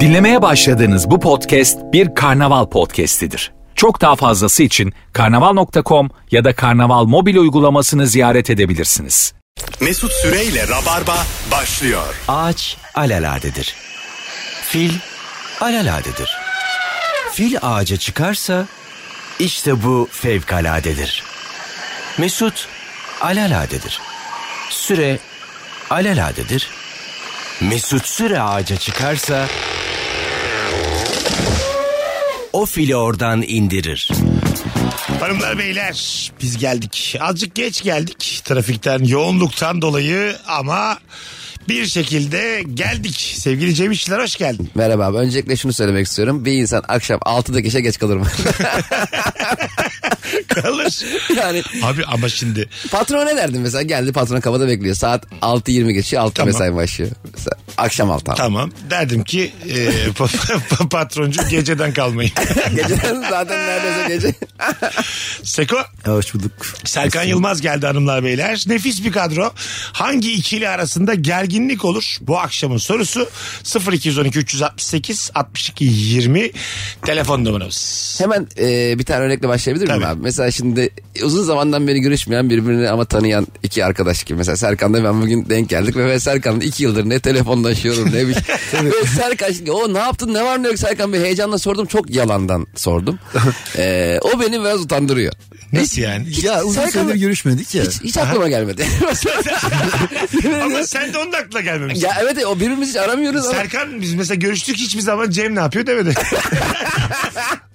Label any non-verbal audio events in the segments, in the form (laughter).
Dinlemeye başladığınız bu podcast bir karnaval podcastidir. Çok daha fazlası için karnaval.com ya da karnaval mobil uygulamasını ziyaret edebilirsiniz. Mesut Süreyle Rabarba başlıyor. Ağaç alaladedir. Fil alaladedir. Fil ağaca çıkarsa işte bu fevkaladedir. Mesut alaladedir. Süre alaladedir. Mesut Süre ağaca çıkarsa o fili oradan indirir. Hanımlar beyler biz geldik. Azıcık geç geldik trafikten yoğunluktan dolayı ama bir şekilde geldik. Sevgili Cem İşçiler hoş geldin. Merhaba abi. Öncelikle şunu söylemek istiyorum. Bir insan akşam 6'da işe geç kalır mı? (laughs) (laughs) Kalır. yani Abi ama şimdi patrona ne derdin mesela? Geldi patron kapıda bekliyor. Saat 6.20 geçiyor. 6 Tamam. mesai başlıyor. Mesela akşam 6 abi. tamam derdim ki e, (laughs) pa- pa- patroncu geceden kalmayın. (laughs) Geceden zaten neredeyse gece. Seko Hoş bulduk. Serkan Yılmaz geldi hanımlar beyler. Nefis bir kadro. Hangi ikili arasında gerginlik olur? Bu akşamın sorusu 0212 368 62 20 telefon numaramız. Hemen e, bir tane örnekle başlayabilir miyim Tabii. abi? Mesela şimdi uzun zamandan beri görüşmeyen birbirini ama tanıyan iki arkadaş gibi. Mesela Serkan'la ben bugün denk geldik ve Serkan'la iki yıldır ne telefonlaşıyorum ne bir (laughs) Ve Serkan şimdi o ne yaptın ne var ne yok Serkan bir heyecanla sordum çok yalandan sordum. (laughs) E, o beni biraz utandırıyor. Nasıl yani? Ya uzun Serkan'la- süredir görüşmedik ya. Hiç, hiç aklıma gelmedi. (laughs) Ama sen de onun aklına gelmemiş. ya evet o birbirimizi hiç aramıyoruz ama. Serkan biz mesela görüştük hiçbir zaman Cem ne yapıyor demedi.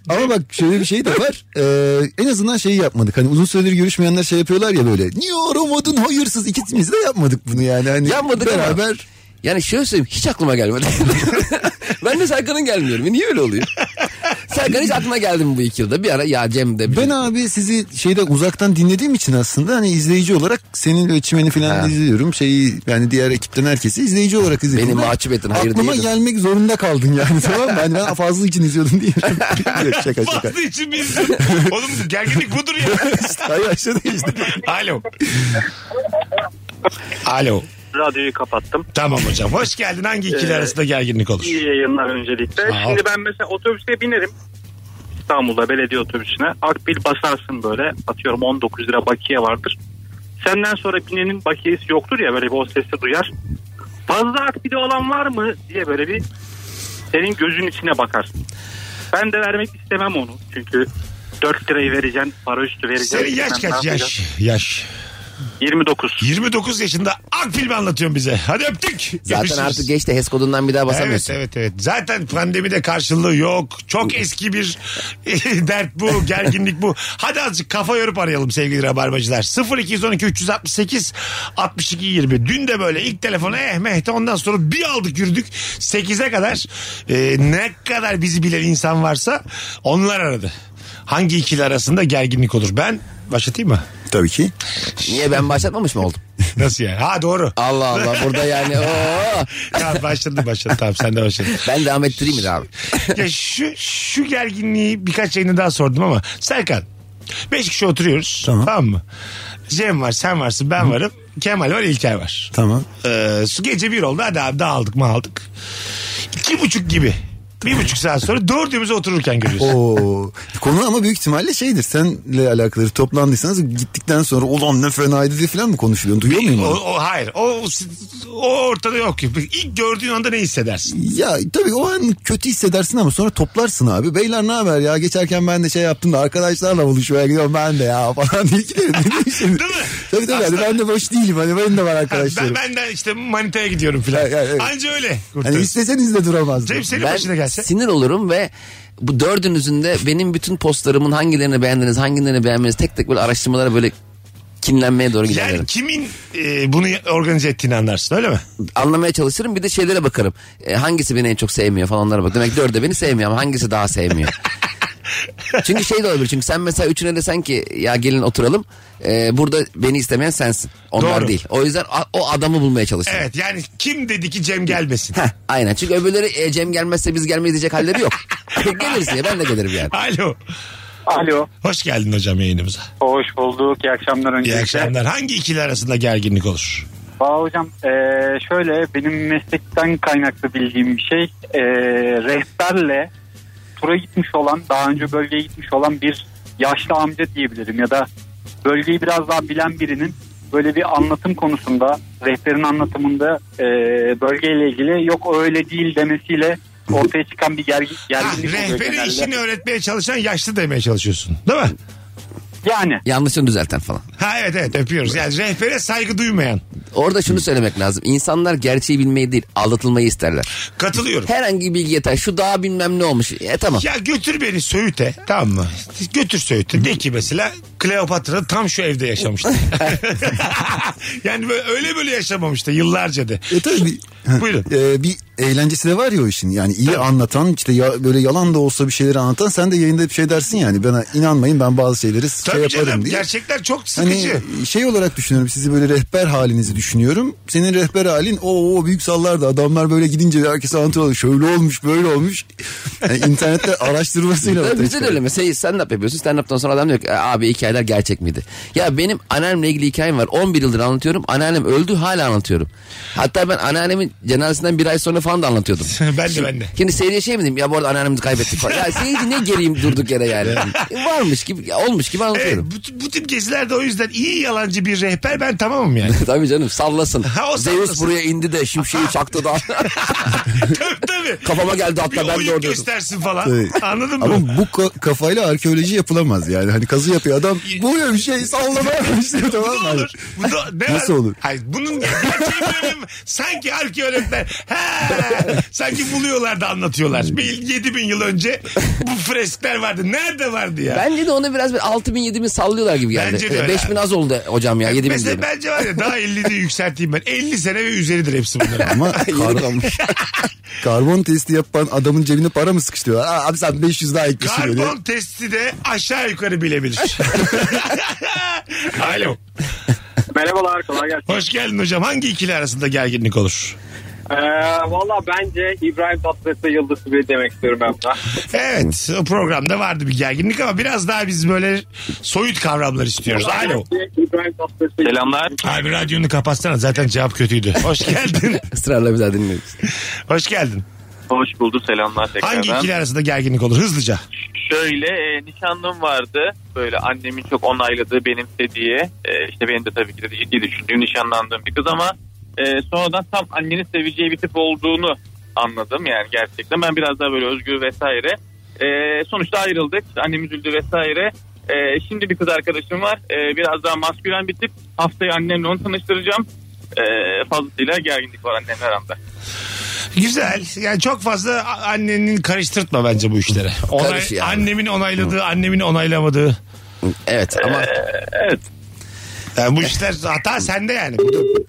Ama bak şöyle bir şey de var. Ee, en azından şeyi yapmadık. Hani uzun süredir görüşmeyenler şey yapıyorlar ya böyle. Niye aramadın hayırsız ikimiz de yapmadık bunu yani. Hani Yapmadık ama- beraber. Yani şöyle söyleyeyim hiç aklıma gelmedi. (laughs) ben de Serkan'ın gelmiyorum. Niye öyle oluyor? Serkan hiç aklına geldi mi bu iki yılda? Bir ara ya Cem de. bir- Ben abi sizi şeyde uzaktan dinlediğim için aslında hani izleyici olarak senin ve çimeni falan Ha. izliyorum. Şeyi yani diğer ekipten herkesi izleyici olarak izliyorum. Beni mahcup ettin, hayır Aklıma diyelim. gelmek zorunda kaldın yani tamam mı? Hani ben fazla için izliyordum diye. (laughs) Yok, şaka şaka. Fazla için biz. Oğlum gerginlik budur ya. Hayır aşağıda işte. Alo. Alo. Radyoyu kapattım. Tamam hocam. Hoş geldin. Hangi ikili Ee, arasında gerginlik olur? İyi yayınlar öncelikle. Sağ ol. Şimdi ben mesela otobüse binerim. İstanbul'da belediye otobüsüne. Akbil basarsın böyle. Atıyorum 19 lira bakiye vardır. Senden sonra binenin bakiyesi yoktur ya böyle bir o sesi duyar. Fazla akbili olan var mı diye böyle bir senin gözün içine bakarsın. Ben de vermek istemem onu. Çünkü 4 lirayı vereceksin, para üstü vereceksin. Senin yaş ne kaç yaş? Yaş. 29. 29 yaşında Akbil mi anlatıyorsun bize? Hadi öptük. Zaten Görüşürüz. artık geçti HES kodundan bir daha Evet basamıyorsun. evet evet. Zaten pandemide karşılığı yok. Çok eski bir (laughs) dert bu, gerginlik bu. Hadi azıcık kafa yorup arayalım sevgili rabarbacılar. 0212 368 62 20. Dün de böyle ilk telefonu eh mehte ondan sonra bir aldık yürüdük. 8'e kadar e, ne kadar bizi bilen insan varsa onlar aradı. Hangi ikili arasında gerginlik olur? Ben başlatayım mı? Tabii ki. Niye ben başlatmamış mı oldum? (laughs) Nasıl yani? Ha doğru. Allah Allah burada yani. (laughs) Oo. Ya başladı başladı tamam sen de başladın. Ben devam ettireyim mi abi? (laughs) ya şu, şu gerginliği birkaç yayını daha sordum ama Serkan. Beş kişi oturuyoruz. Tamam. Tamam. mı? Cem var, sen varsın, ben varım. Kemal var, İlker var. Tamam. Ee, su gece bir oldu. Hadi abi dağıldık mı aldık. İki buçuk gibi. Bir buçuk saat sonra dördümüz otururken görüyoruz. Oo. Konu ama büyük ihtimalle şeydir. Senle alakalı toplandıysanız gittikten sonra ulan ne fenaydı diye falan mı konuşuluyor? Duyuyor muyum O, onu? o, hayır. O, o ortada yok. İlk gördüğün anda ne hissedersin? Ya tabii o an kötü hissedersin ama sonra toplarsın abi. Beyler ne haber ya? Geçerken ben de şey yaptım da arkadaşlarla buluşmaya gidiyorum ben de ya (laughs) falan diye giderim. Değil mi? Tabii tabii. Hani ben de boş değilim. Hani benim de var Ben, arkadaşlarım. ben de işte manitaya gidiyorum falan. Ya, ya, evet. Anca öyle. Hani kurtarırız. isteseniz de duramazdım. Cem senin Ben başına gelse. sinir olurum ve bu dördünüzün de benim bütün postlarımın hangilerini beğendiniz hangilerini beğenmediniz tek tek böyle araştırmalara böyle kinlenmeye doğru giderim. Yani kimin e, bunu organize ettiğini anlarsın öyle mi? Anlamaya çalışırım bir de şeylere bakarım. E, hangisi beni en çok sevmiyor falan onlara bak. Demek dörde beni sevmiyor ama hangisi daha sevmiyor. (laughs) çünkü şey de olabilir çünkü sen mesela üçüne desen ki ya gelin oturalım. E, burada beni istemeyen sensin. Onlar Doğru. değil. O yüzden a- o adamı bulmaya çalışırım. Evet yani kim dedi ki Cem gelmesin? Heh, aynen çünkü öbürleri e, Cem gelmezse biz gelmeyiz diyecek halleri yok. (laughs) Gelirsin ya ben de gelirim yani. Alo. Alo. Hoş geldin hocam yayınımıza. Hoş bulduk. İyi akşamlar İyi öncelikle. akşamlar. Hangi ikili arasında gerginlik olur? Valla hocam e, şöyle benim meslekten kaynaklı bildiğim bir şey e, rehberle tura gitmiş olan daha önce bölgeye gitmiş olan bir yaşlı amca diyebilirim ya da bölgeyi biraz daha bilen birinin böyle bir anlatım konusunda rehberin anlatımında e, bölgeyle ilgili yok öyle değil demesiyle ortaya çıkan bir gergin, Ha, gerginlik oluyor rehberi genelde. işini öğretmeye çalışan yaşlı demeye çalışıyorsun. Değil mi? Yani Yanlışını düzelten falan. Ha evet evet öpüyoruz. Yani rehbere saygı duymayan. Orada şunu söylemek lazım. İnsanlar gerçeği bilmeyi değil aldatılmayı isterler. Katılıyorum. Herhangi bir bilgi yeter. Şu daha bilmem ne olmuş. E tamam. Ya götür beni Söğüt'e tamam mı? Götür Söğüt'e. De ki mesela Kleopatra tam şu evde yaşamıştı. (laughs) (laughs) yani böyle, öyle böyle yaşamamıştı yıllarca de. E tabii Buyurun. E, bir eğlencesi de var ya o işin. Yani iyi anlatan işte ya, böyle yalan da olsa bir şeyleri anlatan sen de yayında bir şey dersin yani. Bana inanmayın ben bazı şeyleri şey Tabii yaparım canım diye. gerçekler çok sıkıcı. Hani şey olarak düşünüyorum sizi böyle rehber halinizi düşünüyorum. Senin rehber halin o o büyük sallardı adamlar böyle gidince herkese anlatıyorlar şöyle olmuş böyle olmuş. (laughs) Yani internette araştırmasıyla Tabii Bizde de öyle mesela stand up yapıyorsun stand up'tan sonra adam diyor ki "E, abi hikayeler gerçek miydi? Ya benim anneannemle ilgili hikayem var 11 yıldır anlatıyorum anneannem öldü hala anlatıyorum. Hatta ben anneannemin cenazesinden bir ay sonra falan da anlatıyordum. (laughs) ben de ben de. Şimdi seyirciye şey mi diyeyim ya bu arada anneannemizi kaybettik falan. Ya (laughs) seyirci ne geriyim durduk yere yani. Varmış gibi olmuş gibi Evet, anlatıyorum. bu, bu tip gezilerde o yüzden iyi yalancı bir rehber ben tamamım yani. (laughs) Tabii canım sallasın. Ha, o Zeus sallasın. buraya indi de şimşeği çaktı da. tabii tabii. Kafama geldi Bir hatta ben de oyun oradaydım. göstersin falan. Tabii. Anladın mı? Ama bu ka- kafayla arkeoloji yapılamaz yani. Hani kazı yapıyor adam bu ne bir şey sallamaya başlıyor tamam Bu mı? da olur. Bu da, ne Nasıl olur? Hayır, bunun gerçeği böyle mi? Sanki arkeologlar he, sanki buluyorlar da anlatıyorlar. Bir 7000 yıl önce bu freskler vardı. Nerede vardı ya? Bence de onu biraz bir 6 bin 7 bin sallıyorlar gibi geldi. Bence de öyle 5 bin az oldu hocam ya 7 bin Mesela diyorum. bence var ya daha 50'de yükselteyim ben. 50 sene ve üzeridir hepsi bunlar. Ama (laughs) kar- (laughs) karbon testi yapan adamın cebine para mı sıkıştırıyorlar? Aa, abi sen 500 daha eklesin öyle. Karbon testi de aşağı yukarı bilebilir. (laughs) Alo. Merhabalar kolay gelsin. Hoş geldin hocam. Hangi ikili arasında gerginlik olur? Ee, Valla bence İbrahim Tatlıses'e Yıldız Tilbe demek istiyorum ben buna. Evet o programda vardı bir gerginlik ama biraz daha biz böyle soyut kavramlar istiyoruz. Alo. İbrahim Tatlıses'e selamlar. Abi radyonu kapatsana zaten cevap kötüydü. Hoş geldin. (laughs) Israrla bir daha dinliyoruz. Hoş geldin. Hoş bulduk selamlar tekrardan. Hangi ikili arasında gerginlik olur hızlıca? Şöyle e, nişanlım vardı. Böyle annemin çok onayladığı benimsediği. E, işte benim de tabii ki de ciddi düşündüğüm nişanlandığım bir kız ama e, sonradan tam annenin seveceği bir tip olduğunu anladım. Yani gerçekten ben biraz daha böyle özgür vesaire. E, sonuçta ayrıldık. Annem üzüldü vesaire. E, şimdi bir kız arkadaşım var. E, biraz daha maskülen bir tip. Haftaya annemle onu tanıştıracağım. E, fazlasıyla gerginlik var annemle aramda. Güzel. Yani çok fazla annenin karıştırtma bence bu işlere. Onay, Karış yani. Annemin onayladığı, annemin onaylamadığı. Evet ama Evet. Yani bu işler hata sende yani.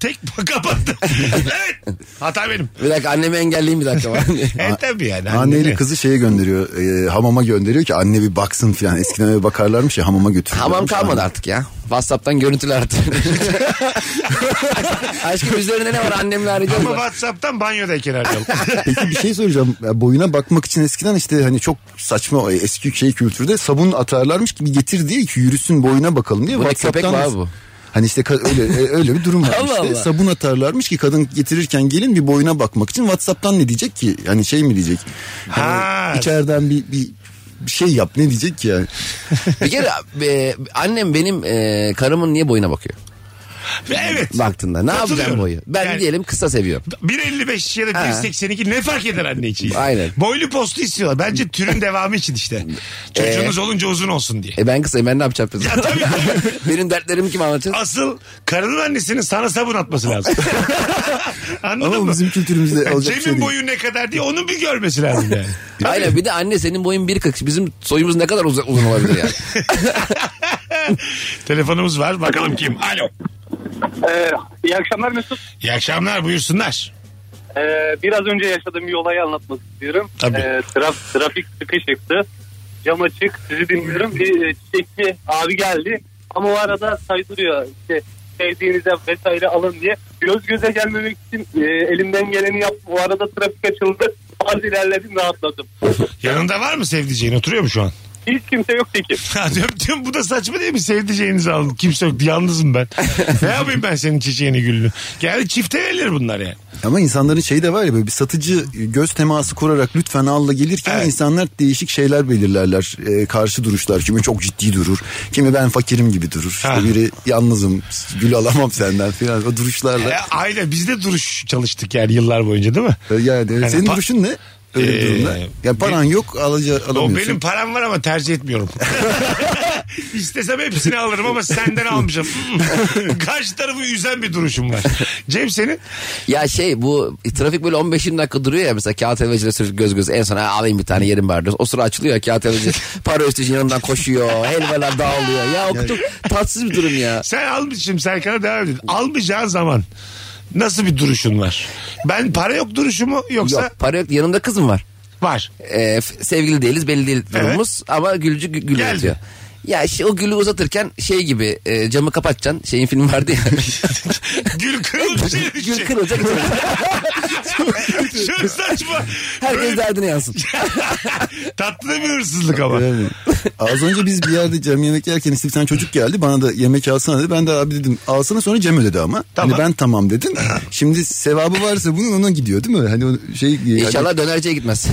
Tek kapattı. (laughs) evet. Hata benim. bir dakika annemi engelleyeyim bir dakika. (laughs) Evet tabii yani. Anneyle Anneni- kızı şeye gönderiyor e, hamama gönderiyor ki anne bir baksın filan eskiden öyle bakarlarmış ya hamama götürüyorlarmış. Hamam kalmadı artık ya. Whatsapp'tan görüntüler artık. (laughs) Aşkım üzerinde ne var annemle arayacağım. Ama. WhatsApp'tan banyodayken arayalım. (laughs) Peki bir şey soracağım. Ya boyuna bakmak için eskiden işte hani çok saçma o eski şey kültürde sabun atarlarmış ki bir getir diye ki yürüsün boyuna bakalım diye. Bu ne, köpek abi bu? Hani işte öyle e, öyle bir durum var (laughs) Allah işte. Allah. Sabun atarlarmış ki kadın getirirken gelin bir boyuna bakmak için WhatsApp'tan ne diyecek ki? Hani şey mi diyecek? Ha. Hani içeriden bir, bir bir şey yap ne diyecek ki yani? (laughs) Bir kere e, annem benim e, karımın niye boyuna bakıyor? Evet. Baktığında ne yapacağım boyu? Ben Yani- diyelim kısa seviyorum. 1.55 ya da Ha. 1.82 ne fark eder anne için? Aynen. Boylu postu istiyorlar. Bence türün devamı için işte. (laughs) Çocuğunuz olunca uzun olsun diye. E ben kısayım ben ne yapacağım? Ya (laughs) tabii. benim dertlerimi kim anlatacak? Asıl karının annesinin sana sabun atması lazım. (laughs) Anladın Ama mı? bizim kültürümüzde olacak bir Cem'in şey değil. boyu ne kadar diye onu bir görmesi lazım yani. Aynen bir de anne senin boyun 1.40 bizim soyumuz ne kadar uzun, uzun olabilir yani. (laughs) Telefonumuz var. Bakalım kim? Alo. Ee, iyi akşamlar Mesut. İyi akşamlar buyursunlar. Ee, biraz önce yaşadığım bir olayı anlatmak istiyorum. Tabii. Ee, traf- trafik sıkışıktı. Cam açık sizi dinliyorum. Bir e, çiçekçi abi geldi. Ama o arada saydırıyor işte sevdiğinize vesaire alın diye. Göz göze gelmemek için e, elimden geleni yaptım. O arada trafik açıldı. Az ilerledim rahatladım. Yanında var mı sevdiceğin? Oturuyor mu şu an? Hiç kimse yok tekim. Ha, (laughs) diyorum, diyorum, bu da saçma değil mi? Sevdiceğinizi alın. Kimse yok. Yalnızım ben. (laughs) ne yapayım ben senin çiçeğini güllü? Geldi çifte verilir bunlar yani. Ama insanların şeyi de var ya böyle bir satıcı göz teması kurarak lütfen alla gelirken Evet. insanlar değişik şeyler belirlerler. Ee, karşı duruşlar. Kimi çok ciddi durur. Kimi ben fakirim gibi durur. İşte Ha. biri yalnızım gül alamam senden filan. O E, duruşlarla. aynen biz de duruş çalıştık yani yıllar boyunca değil mi? Yani, Yani senin pa- duruşun ne? Öyle bir Ee, durumda. Ya paran yok alaca, O alamıyorsun. benim param var ama tercih etmiyorum. (laughs) İstesem hepsini alırım ama senden almışım. (laughs) Karşı tarafı üzen bir duruşum var. Cem senin? Ya şey bu trafik böyle 15-20 dakika duruyor ya mesela kağıt helvacıyla sürekli göz göz en son "Ha, alayım bir tane yerim var diyoruz. O sıra açılıyor ya kağıt helvacı (laughs) para üstü yanından koşuyor helvalar dağılıyor. Ya o çok tatsız bir durum ya. Sen almışım Serkan'a devam edin. Almayacağın zaman nasıl bir duruşun var? Ben para yok duruşu mu yoksa Yok para yok yanımda kızım var. var? Ee, f- sevgili değiliz belli değil durumumuz ama gülcü gü- gül Geldi. Ya işte o gülü uzatırken şey gibi e, camı kapatacaksın şeyin film vardı ya. (laughs) Gül kırılıp şey gül düşecek. kırılacak. Çok (laughs) saçma. Herkes Böyle derdine yansın. (laughs) tatlı da bir hırsızlık ama. Yani. Az önce biz bir yerde Cem yemek yerken işte bir tane çocuk geldi bana da yemek alsana dedi. Ben de abi dedim alsana sonra Cem ödedi ama. Tamam. Hani ben tamam dedim. Şimdi sevabı varsa bunun ona gidiyor değil mi? Hani o şey İnşallah dönerciye gitmez.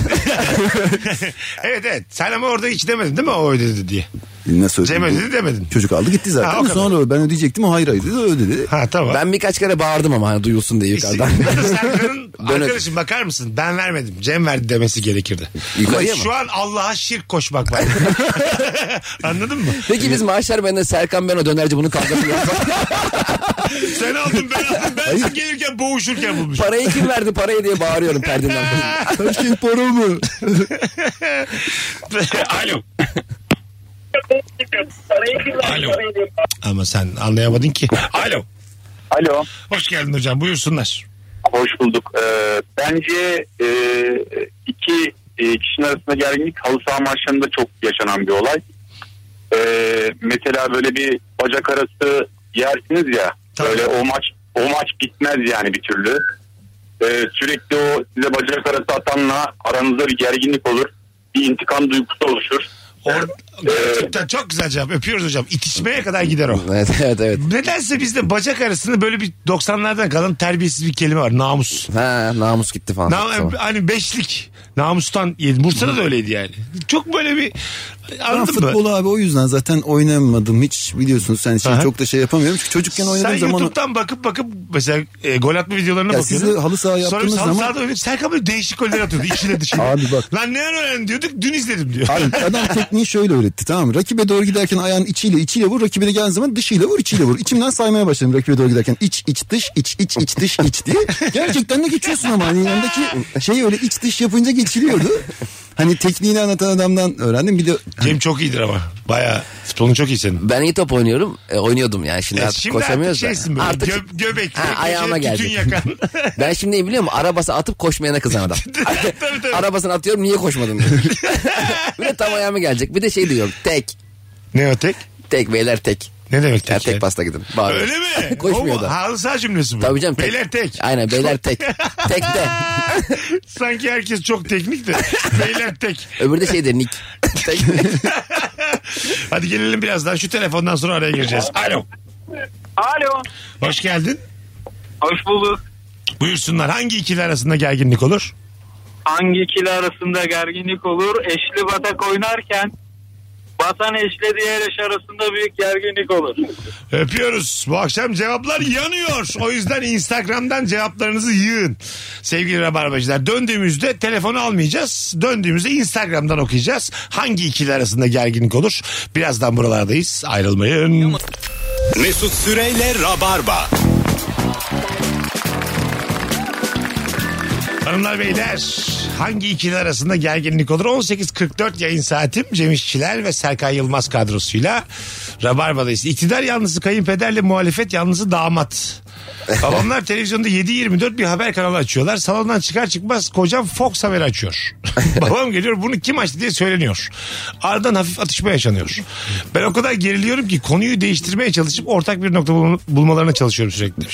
evet evet. Sen ama orada hiç demedin değil mi o ödedi diye. Nasıl Cem ödedi? demedin. Çocuk aldı gitti zaten. Ha. Sonra ben ödeyecektim o hayır hayır dedi ödedi. Ha tamam. ben birkaç kere bağırdım ama hani duyulsun diye yukarıdan. (laughs) Serkan'ın (laughs) arkadaşım bakar mısın? Ben vermedim. Cem verdi demesi gerekirdi. Yukarıya Ama mı? Şu an Allah'a şirk koşmak var. (laughs) Anladın mı? Peki biz maaşlar bende Serkan ben o dönerci bunu kavgasını yapsa. Sen aldın ben aldım. Ben gelirken boğuşurken bulmuş. Parayı kim verdi parayı diye bağırıyorum perdeden. Kaç kez para mı? Alo. Alo. Ama sen anlayamadın ki. Alo. Alo. Hoş geldin hocam. Buyursunlar. Hoş bulduk. Ee, bence e, iki e, kişinin arasında gerginlik halı saha maçlarında çok yaşanan bir olay. Ee, mesela böyle bir bacak arası yersiniz ya. Tabii. Böyle o maç o maç bitmez yani bir türlü. Ee, sürekli o size bacak arası atanla aranızda bir gerginlik olur. Bir intikam duygusu oluşur. Or Gerçekten çok güzel cevap. Öpüyoruz hocam. İtişmeye kadar gider o. (laughs) evet evet evet. Nedense bizde bacak arasında böyle bir 90'lardan kalan terbiyesiz bir kelime var. Namus. Ha namus gitti falan. Na, Tamam. hani beşlik. Namustan yedi. Bursa'da da öyleydi yani. Çok böyle bir Ben anladın mı? futbolu abi o yüzden zaten oynamadım hiç biliyorsunuz sen şey Aha. çok da şey yapamıyorum. Çünkü çocukken oynadığım Sen zaman YouTube'dan bakıp bakıp mesela e, gol atma videolarına Ya bakıyordun. siz de halı saha Sonra yaptığınız biz halı zaman- sahada oynadık. Serkan böyle değişik goller atıyordu. İçine dışına. (laughs) Abi bak. Lan ne öğrendin diyorduk. Dün izledim diyor. Abi adam (laughs) tekniği şöyle öğretti tamam mı? Rakibe doğru giderken ayağın içiyle içiyle vur. Rakibe de geldiği zaman dışıyla vur içiyle vur. İçimden saymaya başladım rakibe doğru giderken. İç iç dış iç iç iç dış iç diye. Gerçekten de geçiyorsun ama. Hani yanındaki şey öyle iç dış yapınca geçiliyordu. Hani tekniğini anlatan adamdan öğrendim. Bir de Cem çok iyidir ama. Baya futbolun çok iyi senin. Ben iyi top oynuyorum. E, oynuyordum yani şimdi E, artık şimdi artık koşamıyoruz da. şeysin böyle. Artık Gö- göbekli. Ha, ayağıma geldi. Yakan. (laughs) (laughs) ben şimdi ne biliyor musun? Arabası atıp koşmayana kızan adam. (laughs) tabii, tabii. Arabasını atıyorum niye koşmadın diyor. bir de tam ayağıma gelecek. Bir de şey diyorum tek. ne o tek? Tek beyler tek. Ne demek Ya tek? tek ya? pasta gidin. Bağırıyor. Öyle mi? (laughs) Koşmuyor da. Halı saha cümlesi bu. Tabii canım tek. Beyler tek. Aynen beyler tek. (laughs) tek de. (laughs) Sanki herkes çok teknik de. Beyler tek. Öbürü de şey de Nick. Tek. Hadi gelelim birazdan. Şu telefondan sonra araya gireceğiz. Alo. Alo. Hoş geldin. Hoş bulduk. Buyursunlar. Hangi ikili arasında gerginlik olur? Hangi ikili arasında gerginlik olur? Eşli batak oynarken batan eşle diğer eş arasında büyük gerginlik olur. Öpüyoruz. Bu akşam cevaplar yanıyor. O yüzden Instagram'dan cevaplarınızı yığın. Sevgili Rabarbacılar döndüğümüzde telefonu almayacağız. Döndüğümüzde Instagram'dan okuyacağız. Hangi ikili arasında gerginlik olur? Birazdan buralardayız. Ayrılmayın. Mesut Süreyle Rabarba. Hanımlar beyler hangi ikili arasında gerginlik olur? 18.44 yayın saatim Cem İşçiler ve Serkan Yılmaz kadrosuyla Rabarba'dayız. İktidar yanlısı kayınpederle muhalefet yanlısı damat. (laughs) Babamlar televizyonda 7-24 bir haber kanalı açıyorlar. Salondan çıkar çıkmaz kocam Fox Haber açıyor. (laughs) Babam geliyor bunu kim açtı diye söyleniyor. Ardından hafif atışma yaşanıyor. Ben o kadar geriliyorum ki konuyu değiştirmeye çalışıp ortak bir nokta bul- bulmalarına çalışıyorum sürekli.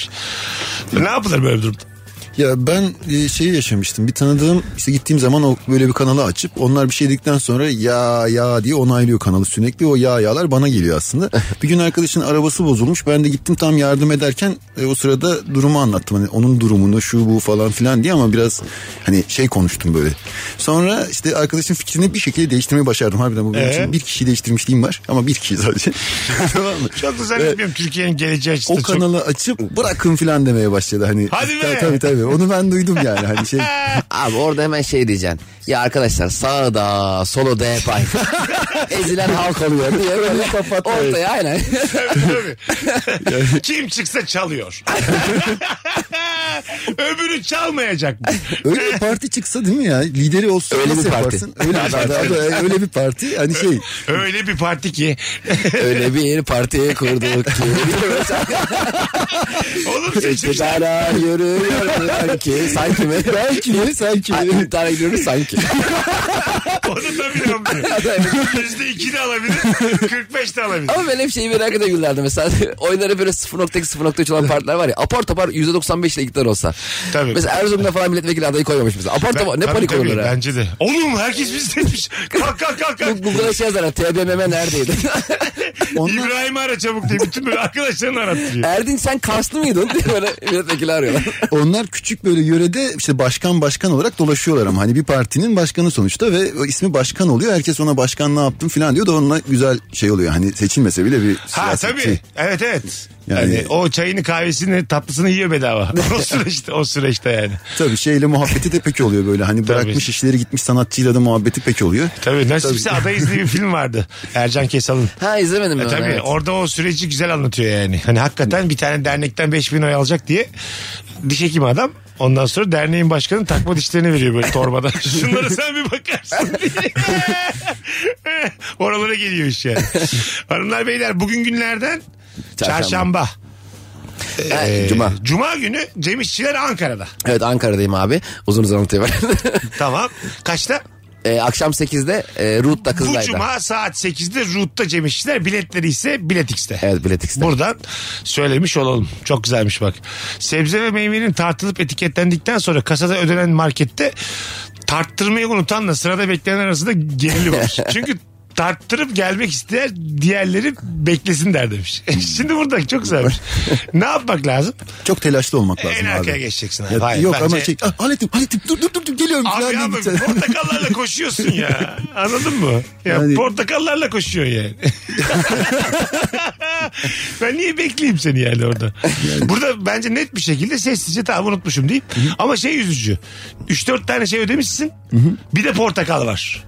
Ne yapılır böyle bir durumda? Ya ben e, şeyi yaşamıştım. Bir tanıdığım işte gittiğim zaman o böyle bir kanalı açıp onlar bir şey dedikten sonra ya ya diye onaylıyor kanalı sürekli. O ya yalar bana geliyor aslında. (laughs) bir gün arkadaşın arabası bozulmuş. Ben de gittim tam yardım ederken e, o sırada durumu anlattım. Hani onun durumunu şu bu falan filan diye ama biraz hani şey konuştum böyle. Sonra işte arkadaşın fikrini bir şekilde değiştirmeyi başardım. Harbiden bu benim Ee? için bir kişiyi değiştirmişliğim var ama bir kişi sadece. (laughs) tamam mı? Çok da zannetmiyorum Türkiye'nin geleceği açısından O çok. kanalı açıp bırakın filan demeye başladı hani. Hadi be! Tabii tabii. Onu ben duydum yani hani şey. (laughs) Abi orada hemen şey diyeceksin. Ya arkadaşlar sağda solo da hep aynı. (laughs) Ezilen halk oluyor diye böyle Kapatma. ortaya aynen. (laughs) Kim çıksa çalıyor. (laughs) Öbürü çalmayacak mı? Öyle bir parti çıksa değil mi ya? Lideri olsun. Öyle bir parti. yaparsın? Öyle bir parti. Öyle bir parti. Hani şey. Öyle bir parti ki. Öyle bir partiye kurduk ki. Oğlum seçim. İktidara yürüyor ki sanki mi? Belki mi? Sanki. Ay, İktidara gidiyoruz sanki. (laughs) Onu da biliyorum. (laughs) Yüzde iki de alabilir. 45 de alabilir. Ama ben hep şeyi merak ede gülerdim. Mesela (laughs) oyunları böyle 0.2 0.3 olan partiler var ya. Apar topar %95 ile iktidar olsa. Tabii. Mesela Erzurum'da falan milletvekili adayı koymamış mesela. Apar topar ne Tabii, panik tabii, ha. Bence de. Oğlum herkes bizdenmiş. Kalk kalk kalk kalk. Google'a şey yazarlar. TBMM neredeydi? Onlar, İbrahim'i ara çabuk diye bütün böyle arkadaşlarını arattırıyor. Erdinç sen Karslı mıydın? diye böyle milletvekili arıyorlar. onlar küçük böyle yörede işte başkan başkan olarak dolaşıyorlar ama hani bir partinin başkanı sonuçta ve ismi başkan oluyor. Herkes ona başkan ne yaptın falan diyor da onunla güzel şey oluyor. Hani seçilmese bile bir Ha tabii. Evet evet. Yani, Yani- o çayını kahvesini tatlısını yiyor bedava. (laughs) o süreçte o süreçte yani. Tabii şeyle muhabbeti de pek oluyor böyle. Hani bırakmış işleri gitmiş sanatçıyla da muhabbeti pek oluyor. Tabii Nasipse Adayız diye bir (laughs) film vardı. Ercan Kesal'ın. Ha izlemedim E, ben. tabii evet. orada o süreci güzel anlatıyor yani. Hani hakikaten bir tane dernekten 5000 oy alacak diye diş hekimi adam. Ondan sonra derneğin başkanı takma dişlerini veriyor böyle torbadan. (laughs) Şunlara sen bir bakarsın diye. (laughs) Oralara geliyor iş yani. Hanımlar beyler bugün günlerden Çarşamba. çarşamba. Ee, Cuma. Cuma günü Cem İşçiler Ankara'da. Evet Ankara'dayım abi. Uzun uzun anlatayım. Tamam. Kaçta? Ee, akşam 8'de e, Root'ta Bu Kızılay'da. cuma saat 8'de Root'ta Cem İşçiler. Biletleri ise Bilet X'te. Evet Bilet X'te. Buradan söylemiş olalım. Çok güzelmiş bak. Sebze ve meyvenin tartılıp etiketlendikten sonra kasada ödenen markette tarttırmayı unutanla sırada bekleyen arasında gerilim var. (laughs) Çünkü tarttırıp gelmek isteyen diğerleri beklesin der demiş. (laughs) Şimdi burada çok güzelmiş. ne yapmak lazım? Çok telaşlı olmak lazım en arkaya abi. geçeceksin. Abi. Ya, Hayır, yok bence- ama şey ah, Halet'im Halet'im dur dur dur dur, geliyorum Abi gideceksin. portakallarla (laughs) koşuyorsun ya. Anladın mı? Ya Yani- portakallarla koşuyor yani. (laughs) ben niye bekleyeyim seni yani orada? Burada bence net bir şekilde sessizce tamam unutmuşum deyip ama şey üzücü. 3-4 tane şey ödemişsin. Bir de portakal var.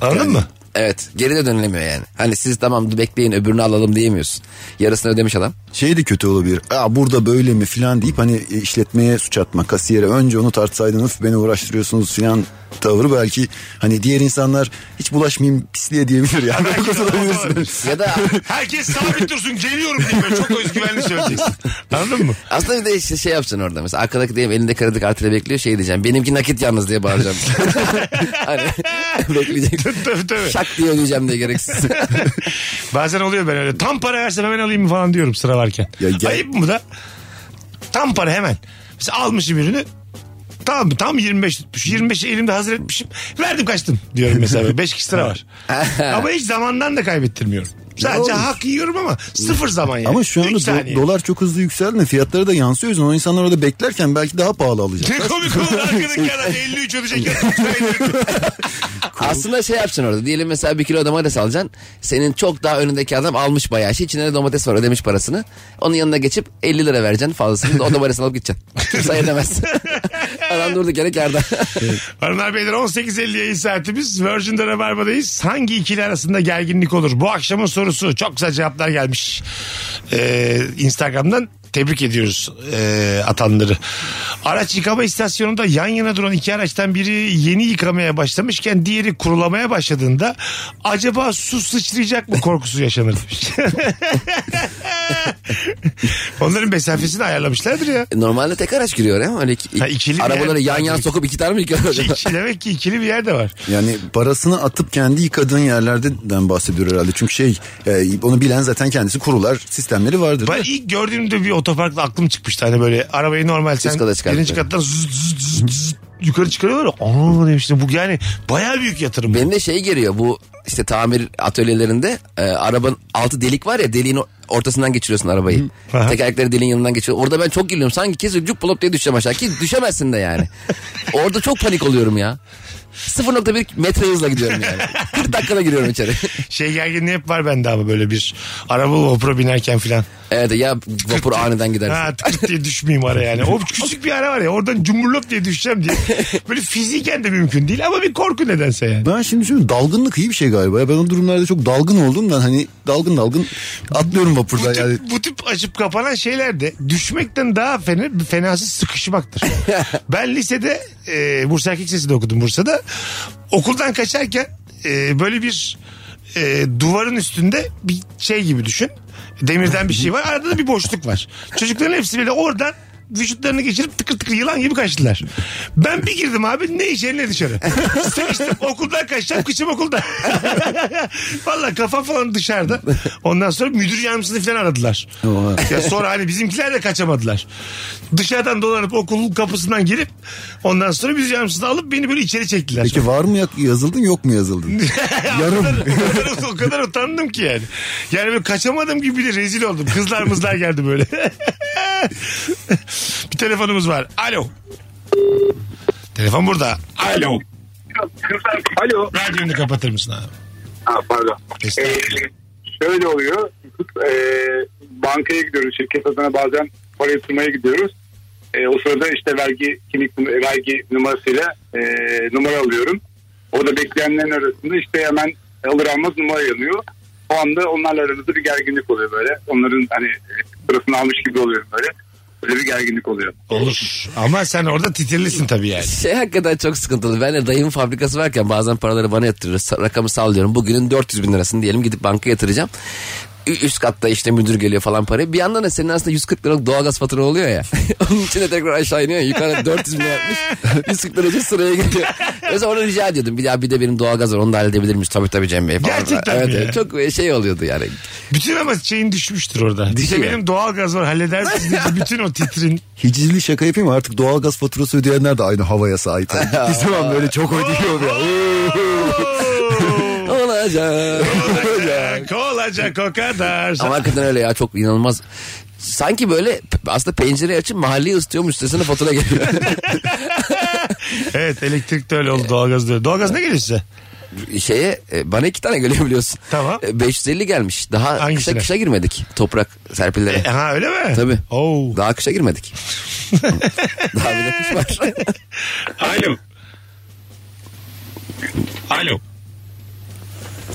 Anladın mı? Evet geri de dönülemiyor yani. Hani siz tamam bekleyin öbürünü alalım diyemiyorsun. Yarısını ödemiş adam. Şey de kötü olabilir. Aa, burada böyle mi filan deyip hani işletmeye suç atma kasiyere. Önce onu tartsaydın öf beni uğraştırıyorsunuz filan tavrı belki hani diğer insanlar hiç bulaşmayayım pisliğe diyebilir yani. Kurtulabilirsin. Ya da Herkes sabit dursun geliyorum diye böyle çok özgüvenli söyleyeceksin. Anladın mı? aslında bir de işte şey yapacaksın orada. Mesela arkadaki diyelim elinde kredi kartıyla bekliyor şey diyeceğim. Benimki nakit yalnız diye bağıracağım. (laughs) hani bekleyecek. tabii tabii. Şak diye ödeyeceğim diye gereksiz. (laughs) Bazen oluyor ben öyle. Tam para versem hemen alayım mı falan diyorum sıra varken. Ya gel- Ayıp mı da? Tam para hemen. Mesela almışım ürünü. Tamam tam 25 tutmuş. 25'i elimde hazır etmişim. Verdim kaçtım diyorum mesela. 5 kişi sıra var. (laughs) ama hiç zamandan da kaybettirmiyorum. Sadece olur. hak yiyorum ama sıfır zaman yani. Ama şu anda do- dolar çok hızlı yükseldi. Fiyatları da yansıyor. O yüzden o insanlar orada beklerken belki daha pahalı alacak. Ne komik olur arkadaki adam (laughs) 53 ödeyecek. ya. (laughs) Aslında şey yapacaksın orada. Diyelim mesela bir kilo domates alacaksın. Senin çok daha önündeki adam almış bayağı şey. İçinde de domates var ödemiş parasını. Onun yanına geçip 50 lira vereceksin fazlasını. O domatesini alıp gideceksin. (laughs) Kimse edemez. adam durduk yere kârda. Hanımlar beyler 18.50 yayın saatimiz. Virgin'de Rabarba'dayız. Hangi ikili arasında gerginlik olur? Bu akşamın sorusu. Çok güzel cevaplar gelmiş. Ee, Instagram'dan tebrik ediyoruz e, atanları. Araç yıkama istasyonunda yan yana duran iki araçtan biri yeni yıkamaya başlamışken diğeri kurulamaya başladığında acaba su sıçrayacak mı korkusu yaşanır demiş. (laughs) (laughs) Onların mesafesini ayarlamışlardır ya. Normalde tek araç giriyor ama öyle iki, Ha, ikili bir arabaları yer- yan yana sokup iki tane mi yıkıyor acaba? İki, demek ki ikili bir yer de var. Yani parasını atıp kendi yıkadığın yerlerden bahsediyor herhalde. Çünkü şey e, onu bilen zaten kendisi kurular sistemleri vardır. Ben ilk gördüğümde bir otoparkta aklım çıkmıştı. Hani böyle arabayı normal sen kata çıkarttı. birinci kattan zzz, zzz, zzz, zzz yukarı çıkarıyorlar. Aa demiştim bu yani bayağı büyük yatırım. Benim de şey geliyor bu işte tamir atölyelerinde e, arabanın altı delik var ya deliğin ortasından geçiriyorsun arabayı. Aha. Tekerlekleri deliğin yanından geçiyor. Orada ben çok geliyorum. Sanki kesin cuk bulup diye düşeceğim aşağı. Ki düşemezsin de yani. (laughs) Orada çok panik oluyorum ya. 0.1 metre hızla gidiyorum yani. (laughs) 40 dakikada giriyorum içeri. (laughs) Şey gerginliği hep var bende ama böyle bir araba vapura binerken filan. evet ya vapur aniden gider. Ha tık diye düşmeyeyim araya yani. O (laughs) küçük bir ara var ya oradan cumburlop diye düşeceğim diye. Böyle fiziken de mümkün değil ama bir korku nedense yani. Ben şimdi düşünüyorum dalgınlık iyi bir şey galiba. Ya Ben o durumlarda çok dalgın olduğumdan hani dalgın dalgın atlıyorum Bu vapurda tip, yani. bu tip açıp kapanan şeyler de düşmekten daha fena, fenası sıkışmaktır. ben lisede e, Bursa Erkek Lisesi'nde okudum Bursa'da. Okuldan kaçarken e, böyle bir e, duvarın üstünde bir şey gibi düşün. Demirden bir şey var. Arada da bir boşluk var. Çocukların hepsi böyle oradan vücutlarını geçirip tıkır tıkır yılan gibi kaçtılar. Ben bir girdim abi ne içeri ne dışarı. (laughs) Sıkıştım okuldan kaçacağım kıçım okulda. (laughs) Valla kafam falan dışarıda. Ondan sonra müdür yardımcısını falan aradılar. ya sonra hani bizimkiler de kaçamadılar. Dışarıdan dolanıp okulun kapısından girip ondan sonra müdür yardımcısını alıp beni böyle içeri çektiler. Peki var mı yazıldın yok mu yazıldın? (laughs) Yarım. o, kadar, o kadar utandım ki yani. Yani böyle kaçamadım gibi bir de rezil oldum. Kızlar mızlar geldi böyle. Bir telefonumuz var. Alo. Telefon burada. Alo. Alo. Radyonu kapatır mısın abi? Ha, pardon. Ee, şöyle oluyor. Ee, bankaya gidiyoruz. Şirket adına bazen para yatırmaya gidiyoruz. Ee, o sırada işte vergi kimlik vergi numarasıyla e, numara alıyorum. Orada bekleyenlerin arasında işte hemen alır almaz numara yanıyor. O anda onlarla aramızda bir gerginlik oluyor böyle. Onların hani e, sırasını almış gibi oluyorum böyle. Böyle bir gerginlik oluyor. Olur. Ama sen orada titirlisin tabii yani. Şey hakikaten çok sıkıntılı. Ben de dayımın fabrikası varken bazen paraları bana yatırırız. Sa- Rakamı sallıyorum. Bugünün 400 bin lirasını diyelim gidip banka yatıracağım. Üst katta işte müdür geliyor falan parayı. Bir yandan da senin aslında 140 liralık doğalgaz fatura oluyor ya. (laughs) Onun için de tekrar aşağı iniyor. Yukarı 400 bin yapmış. 140 (laughs) lira için sıraya gidiyor. Mesela onu rica ediyordum. Bir daha bir de benim doğalgaz var. Onu da halledebilir miyiz? Tabii tabii Cem Bey falan. Gerçekten evet, mi ya? evet. Çok şey oluyordu yani. Bütün ama şeyin düşmüştür orada. İşte Düşüyor. benim doğal gaz var halledersiniz diye bütün o titrin. (laughs) Hicizli şaka yapayım mı? Artık doğalgaz faturası ödeyenler de aynı havaya sahip. Gittiği zaman böyle çok ödüyor ya. Olacak. olacak, olacak o kadar. Ama hakikaten öyle ya çok inanılmaz. Sanki böyle aslında pencereyi açıp mahalleyi ısıtıyormuş üstesine fatura geliyor. (laughs) Evet elektrik de öyle oldu doğalgaz da öyle. Doğalgaz ne geliyor size? Şeye e, bana iki tane geliyor biliyorsun. Tamam. E, 550 gelmiş. Daha kışa Hangisine? kışa girmedik toprak serpillere. E, ha öyle mi? Tabii. Oo. Daha kışa girmedik. (laughs) Daha bir de kış var. Alo. Alo.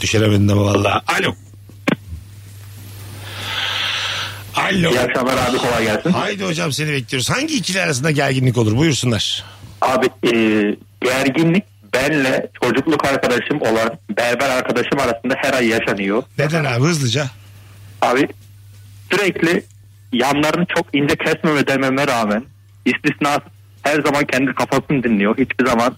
Düşüremedin ama valla. Alo. Alo. İyi akşamlar abi kolay gelsin. Haydi hocam seni bekliyoruz. Hangi ikili arasında gerginlik olur? Buyursunlar. Abi e, gerginlik benle çocukluk arkadaşım olan berber arkadaşım arasında her ay yaşanıyor. Neden abi hızlıca? Abi sürekli yanlarını çok ince kesmeme dememe rağmen istisna her zaman kendi kafasını dinliyor. Hiçbir zaman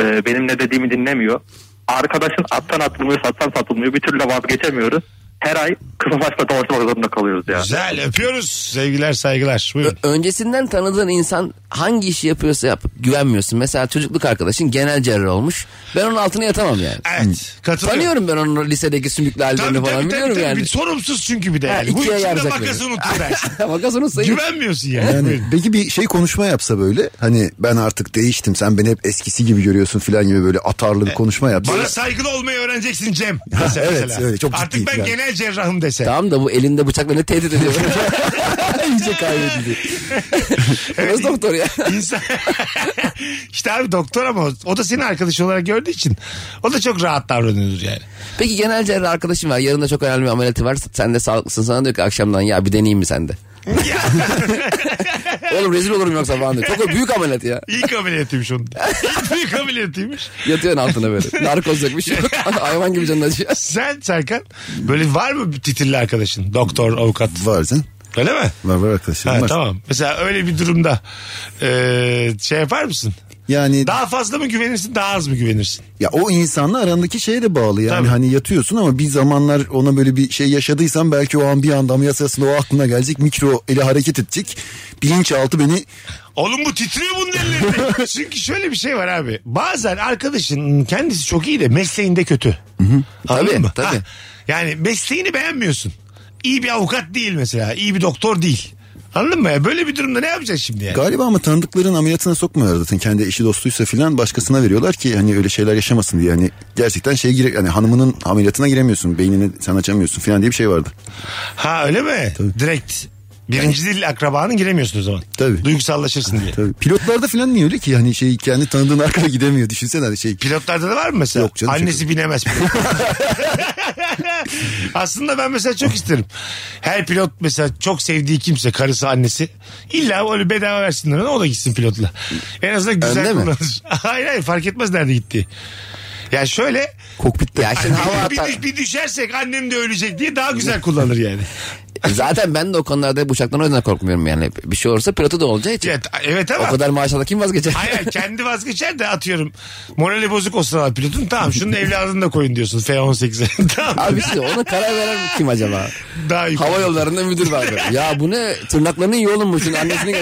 e, benim ne dediğimi dinlemiyor. Arkadaşın attan atılmıyor satsan satılmıyor bir türlü vazgeçemiyoruz. Her ay kısa saçla dolaşmak zorunda kalıyoruz ya. Güzel öpüyoruz. Sevgiler saygılar. Buyurun. Ö- Öncesinden tanıdığın insan hangi işi yapıyorsa yap güvenmiyorsun. Mesela çocukluk arkadaşın genel cerrah olmuş. Ben onun altına yatamam yani. Evet. Katılıyorum. Tanıyorum ben onun lisedeki sümüklü hallerini Tabii, falan tabii, biliyorum tabii. yani. Sorumsuz çünkü bir de Ha, yani. Bu ikiye içinde makası beni. unutur dersin. (laughs) Makas onun sayı. Güvenmiyorsun yani. Yani peki bir şey konuşma yapsa böyle hani ben artık değiştim sen beni hep eskisi gibi görüyorsun falan gibi böyle atarlı bir konuşma yapsa. Bana saygılı olmayı öğreneceksin Cem. Dese evet, mesela. öyle, çok Artık ciddi ben yani. genel cerrahım dese. Tamam da bu elinde bıçakla ne tehdit ediyor. (laughs) İyice kaybedildi. Evet, Nasıl doktor ya? İnsan... (laughs) işte abi doktor ama o, da senin arkadaş olarak gördüğü için o da çok rahat davranıyordur yani. Peki genel cerrah arkadaşım var. Yarın da çok önemli bir ameliyatı var. Sen de sağlıklısın. Sana diyor ki akşamdan ya bir deneyeyim mi sen de? (laughs) Oğlum rezil olurum yoksa falan diyor. Çok büyük ameliyat ya. İlk ameliyatıymış onun. İlk büyük ameliyatıymış. Yatıyorsun altına böyle. Narkoz yok bir şey yok. Hayvan gibi canın acıyor. Sen Serkan böyle var mı titirli arkadaşın? Doktor, avukat. Var sen. Öyle mi? Var var arkadaşlarım Ha, var. tamam. Mesela öyle bir durumda e, şey yapar mısın? Yani Daha fazla mı güvenirsin daha az mı güvenirsin? ya o insanla arandaki şeye de bağlı yani Tabii. hani yatıyorsun ama bir zamanlar ona böyle bir şey yaşadıysan belki o an bir anda ameliyat sırasında o aklına gelecek mikro eli hareket edecek bilinçaltı beni Oğlum bu titriyor bunun ellerinde. (laughs) Çünkü şöyle bir şey var abi. Bazen arkadaşın kendisi çok iyi de mesleğinde kötü. Anladın Tabii, mı? tabii. Ha, yani mesleğini beğenmiyorsun. İyi bir avukat değil mesela. iyi bir doktor değil. Anladın mı? ya? Böyle bir durumda ne yapacaksın şimdi yani? galiba ama tanıdıkların ameliyatına sokmuyorlar zaten kendi eşi dostuysa filan başkasına veriyorlar ki hani öyle şeyler yaşamasın diye hani gerçekten şey gire hani hanımının ameliyatına giremiyorsun beynini sen açamıyorsun filan diye bir şey vardı. Ha öyle mi? Direkt. Birinci dil akrabanın giremiyorsun o zaman. Tabii. Duygusallaşırsın diye. Tabii. Pilotlarda filan niye öyle ki hani şey kendi tanıdığın arkada gidemiyor düşünsene hani şey Pilotlarda da var mı mesela? Yok canım, Annesi binemez. (laughs) Aslında ben mesela çok isterim. Her pilot mesela çok sevdiği kimse karısı annesi illa öyle bedava versinler ona o da gitsin pilotla. En azından güzel Önde mi? kullanır. (laughs) hayır hayır fark etmez nerede gitti. Ya şöyle kokpitte. Ya şimdi hava bir, atar. bir, bir düşersek annem de ölecek diye daha güzel kullanır yani. (laughs) Zaten ben de o konularda hep uçaktan o yüzden korkmuyorum yani. Bir şey olursa pilotu da olacağı için. Evet, evet ama O kadar maaşla kim vazgeçer? Hayır kendi (laughs) vazgeçer de atıyorum. Morali bozuk o sırada pilotun. Tamam şunun evladını da koyun diyorsun F-18'e. (laughs) tamam. Abi işte ona karar veren kim acaba? Daha yukarı. Hava yollarında müdür var. böyle. Ya bu ne? Tırnaklarını iyi oğlum bu. Şunun annesini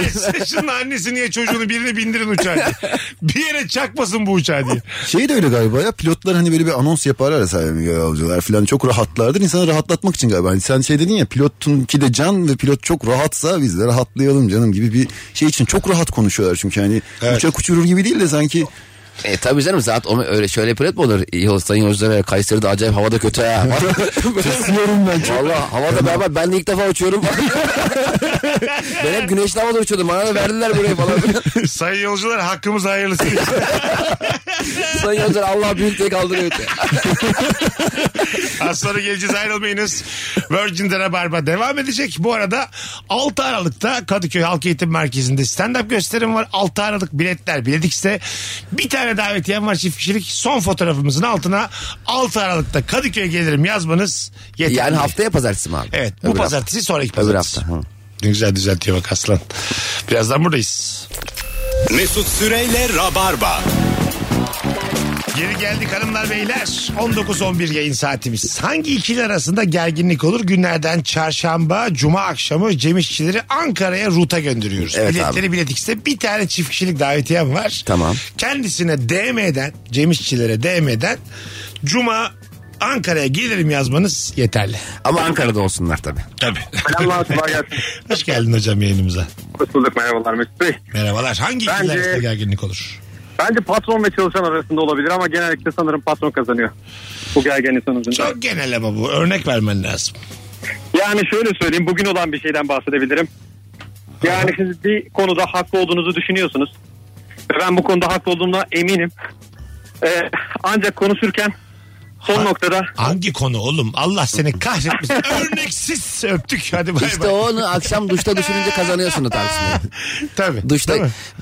Şunun annesi niye çocuğunu birini bindirin uçağa diye. Bir yere çakmasın bu uçağı diye. Şey de öyle galiba ya pilotlar hani böyle bir anons yaparlar ya yolcular falan çok rahatlardır insanı rahatlatmak için galiba. Hani sen şey dedin ya pilotun ki de can ve pilot çok rahatsa biz de rahatlayalım canım gibi bir şey için çok rahat konuşuyorlar çünkü. Hani uçak uçurur gibi değil de sanki E tabii canım zaten o öyle şöyle pilot mu olur? Yol, sayın yolcular Kayseri'de acayip havada kötü ha. (laughs) Tırsıyorum ben çok. Valla havada beraber ben de ilk defa uçuyorum. (laughs) ben hep güneşli havada uçuyordum. Bana da verdiler burayı falan. (laughs) Sayın yolcular hakkımız hayırlısı. sayın yolcular Allah büyük diye kaldırıyor. Az sonra geleceğiz ayrılmayınız. Virgin'de Rabarba devam edecek. Bu arada 6 Aralık'ta Kadıköy Halk Eğitim Merkezi'nde stand-up gösterim var. 6 Aralık biletler Biletix'te. Bir tane davetiyem var çift kişilik. Son fotoğrafımızın altına 6 Aralık'ta Kadıköy'e gelirim yazmanız yeterli. yani haftaya pazartesi mi abi? Evet bu Öbür pazartesi sonraki Hafta. Öbür pazartesi. hafta. Hı. Ne güzel düzeltiyor bak aslan. Birazdan buradayız. Mesut Süreyle Rabarba. Geri geldik hanımlar beyler. 19-11 yayın saatimiz. Hangi ikili arasında gerginlik olur? Günlerden çarşamba, cuma akşamı Cem İşçileri Ankara'ya ruta gönderiyoruz. Evet Biletleri Bilet X'te bir tane çift kişilik davetiyem var. Tamam. Kendisine DM'den, Cem İşçilere DM'den cuma Ankara'ya gelirim yazmanız yeterli. Ama Ankara'da olsunlar tabii. Tabii. Selamlar kolay gelsin. Hoş geldin hocam yayınımıza. Hoş bulduk merhabalar Mesut Bey. Merhabalar. Hangi ikili Bence- arasında gerginlik olur? Bence patron ve çalışan arasında olabilir ama genellikle sanırım patron kazanıyor. Bu gerginlik sonucunda. Çok genel ama bu. Örnek vermen lazım. Yani şöyle söyleyeyim bugün olan bir şeyden bahsedebilirim. Yani siz bir konuda haklı olduğunuzu düşünüyorsunuz. Ve ben bu konuda haklı olduğumda eminim. Ee, ancak konuşurken son noktada Hangi konu oğlum? Allah seni kahretmesin. (laughs) Örneksiz öptük. Hadi bay İşte bay. onu akşam duşta düşününce kazanıyorsun o tartışmayı. (laughs) Tabii. Duşta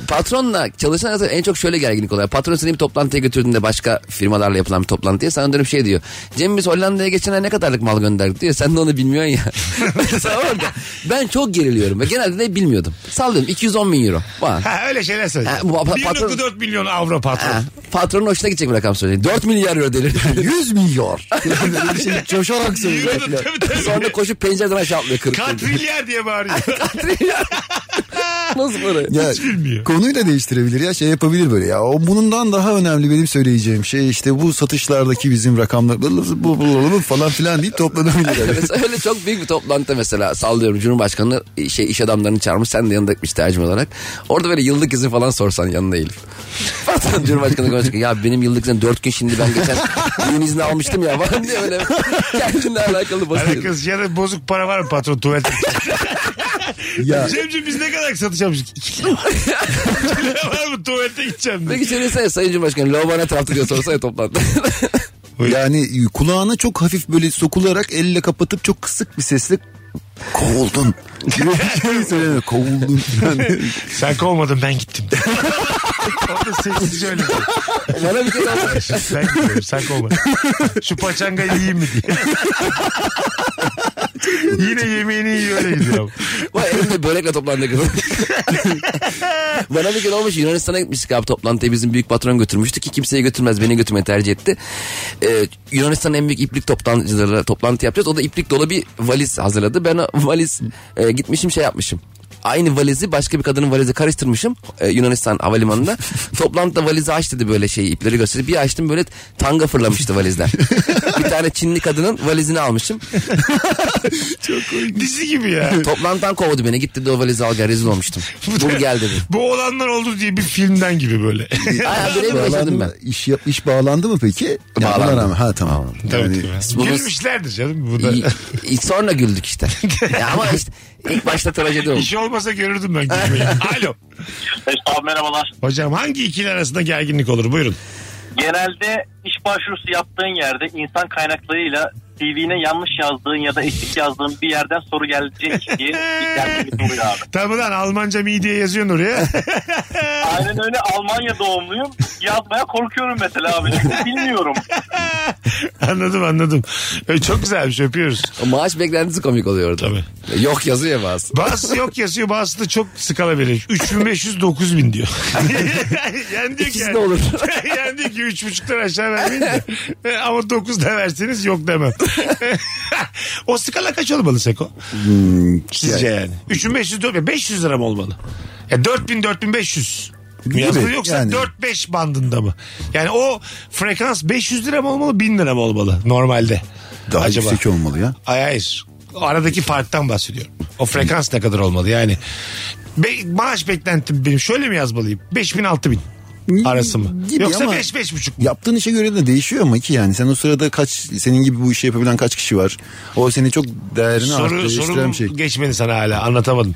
patronla çalışan arasında en çok şöyle gerginlik oluyor. Patron seni bir toplantıya götürdüğünde başka firmalarla yapılan bir toplantıya sana dönüp şey diyor. Cem biz Hollanda'ya geçen ay ne kadarlık mal gönderdik diyor. Sen de onu bilmiyorsun ya. (laughs) Ben çok geriliyorum ve genelde de bilmiyordum. Sallıyorum 210 bin euro. Falan. Ha öyle şeyler söyle. Ha, bu pa- patron- 1.4 milyon avro patron. Ha, patronun hoşuna gidecek bir rakam söyledi. 4 milyar euro delir. 100 milyar. (laughs) Böyle bir şey coşarak söylüyor. Da tabii tabii. Sonra koşup pencereden aşağı atlıyor. Kırık Katrilyar diye bağırıyor. (laughs) Nasıl böyle? Ya, Hiç bilmiyor. konuyu da değiştirebilir ya şey yapabilir böyle ya o bundan daha önemli benim söyleyeceğim şey işte bu satışlardaki bizim rakamlar bu, bu, falan filan deyip toplanabilir. (laughs) Mesela öyle çok büyük bir toplantıda mesela sallıyorum Cumhurbaşkanı şey iş adamlarını çağırmış sen de yanında müstehcim olarak. Orada böyle yıllık izin falan sorsan yanında Elif. (laughs) Patron Cumhurbaşkanı konuşuyor ya benim yıllık izin dört gün şimdi ben geçen düğün izni almıştım ya falan diye böyle (laughs) kendinle alakalı basıyor. Alakası ya da bozuk para var mı patron tuvalete? Ya (laughs) Cemciğim biz ne kadar satış yapmıştık? 2 kilo var. İki kilo var mı tuvalete gideceğim diye. Peki şey say Sayın Cumhurbaşkanı lavabo ne tarafta diye sorsa ya toplantıda. yani kulağına çok hafif böyle sokularak elle kapatıp çok kısık bir sesle Kovuldun. Şey söyleme. Kovuldun. Yani, Sen kovmadın ben gittim. o da sessizce öyle diyor. Bana bir kere oldu. Ben gidiyorum sen kovmadın. Şu paçangayı yiyeyim mi diye. Yine yemeğini yiyor öyle gidiyor. (laughs) Vay elimde börekle toplandık. (laughs) Bana bir gün olmuş Yunanistan'a gitmiştik abi toplantıya bizim büyük patron götürmüştü ki kimseyi götürmez beni götürmeyi tercih etti. Ee, Yunanistan'ın en büyük iplik toplantıcılarıyla toplantı yapacağız. O da iplik dolu bir valiz hazırladı. Ben o valiz e, gitmişim şey yapmışım. Aynı valizi başka bir kadının valizi karıştırmışım e, Yunanistan havalimanında. (laughs) Toplantıda valizi aç dedi böyle şey ipleri gösterdi. Bir açtım böyle tanga fırlamıştı valizden. (laughs) bir tane Çinli kadının valizini almışım. (laughs) Dizi gibi ya. Toplantıdan kovdu beni. Git dedi o valizi al gel rezil olmuştum. Bul gel dedi. Bu olanlar oldu diye bir filmden gibi böyle. Aya birebir bağlandı yaşadım ben. İş, yap, iş bağlandı mı peki? Bağlandı. rağmen- Ha tamam. Evet. Yani, Bunu- Gülmüşlerdir canım. Bu da. İ- İ- sonra güldük işte. ya ama işte ilk başta trajedi oldu. İş olmasa görürdüm ben gülmeyi. (laughs) Alo. Mesut abi merhabalar. Hocam hangi ikili arasında gerginlik olur? Buyurun. Genelde iş başvurusu yaptığın yerde insan kaynaklarıyla CV'ne yanlış yazdığın ya da eksik yazdığın bir yerden soru gelecek diye bir oluyor abi. (laughs) Tabii lan Almanca mi diye yazıyorsun oraya. (laughs) Aynen öyle Almanya doğumluyum. Yazmaya korkuyorum mesela abi. Çünkü bilmiyorum. (laughs) anladım anladım. Ee, Çok güzelmiş öpüyoruz. O maaş beklentisi komik oluyor orada. Tabii. Yok yazıyor bazı. Bazısı yok yazıyor bazısı da çok skala verir. 3500 9000 diyor. yani diyor ki, İkisi de olur. yani diyor ki 3.5'tan aşağı vermeyin de. E, Ama 9 da verseniz yok demem. O skala kaç olmalı Seko? Sizce yani. 3500 4 500 lira mı olmalı? Ya 4000 4500 mü Gibi, yazmalı yoksa yani. 4-5 bandında mı? Yani o frekans 500 lira mı olmalı 1000 lira mı olmalı normalde? Daha Acaba? yüksek olmalı ya. Hayır hayır. Aradaki farktan bahsediyorum. O frekans ne kadar olmalı yani. Be- maaş beklentim benim şöyle mi yazmalıyım? 5000 6000 arası mı? Gibi Yoksa ama 5 5 buçuk mu? Yaptığın işe göre de değişiyor ama ki yani sen o sırada kaç senin gibi bu işi yapabilen kaç kişi var? O seni çok değerini Soru, sorum şey. geçmedi sana hala anlatamadım.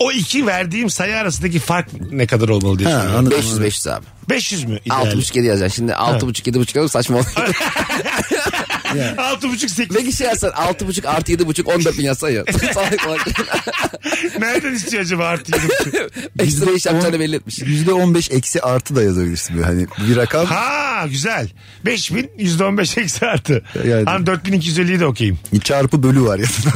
O iki verdiğim sayı arasındaki fark ne kadar olmalı diye soruyorum. anladım. 500 500 abi. 500 mü? ideal? 6,5 7 yazacaksın. Şimdi 6,5 7,5 olur saçma olur. (laughs) Altı buçuk sekiz. Peki şey yazsan 6,5 artı 7,5 14 bin yazsan ya. (laughs) Nereden istiyor acaba artı yedi buçuk? (laughs) Ekstra iş yapacağını belli etmiş. Yüzde on beş eksi artı da yazabilirsin böyle hani bir rakam. Ha güzel. 5000 yüzde on beş eksi artı. Yani- Hani 4250'yi de okuyayım. Çarpı bölü var ya. (laughs)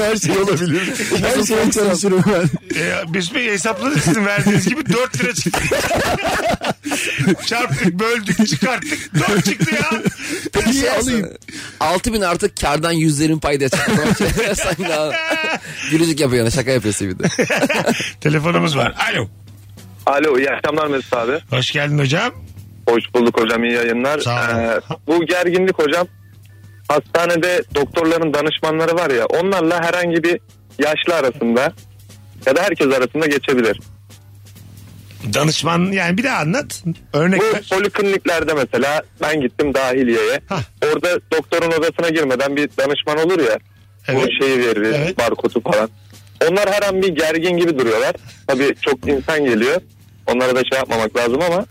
Her şey olabilir. Her şeye çalışırım ben. E, Mesut Bey hesapladık sizin verdiğiniz gibi 4 lira çıktı. Çarptık, böldük, çıkarttık. 4 çıktı ya. Peki şey yazsan 6 bin artı kardan yüzlerin payda (laughs) daha gülücük yapıyor şaka yapıyorsun bir de. (laughs) Telefonumuz var. Alo. Alo iyi akşamlar Mesut abi. Hoş geldin hocam. Hoş bulduk hocam iyi yayınlar. Sağ ol. Ee, bu gerginlik hocam hastanede doktorların danışmanları var ya onlarla herhangi bir yaşlı arasında ya da herkes arasında geçebilir. Danışman yani bir daha anlat. Örnek Bu ver. polikliniklerde mesela ben gittim dahiliyeye. Hah. Orada doktorun odasına girmeden bir danışman olur ya. Evet. Bu şeyi verir Evet. barkodu falan. Onlar her an bir gergin gibi duruyorlar. Tabii çok insan geliyor. Onlara da şey yapmamak lazım ama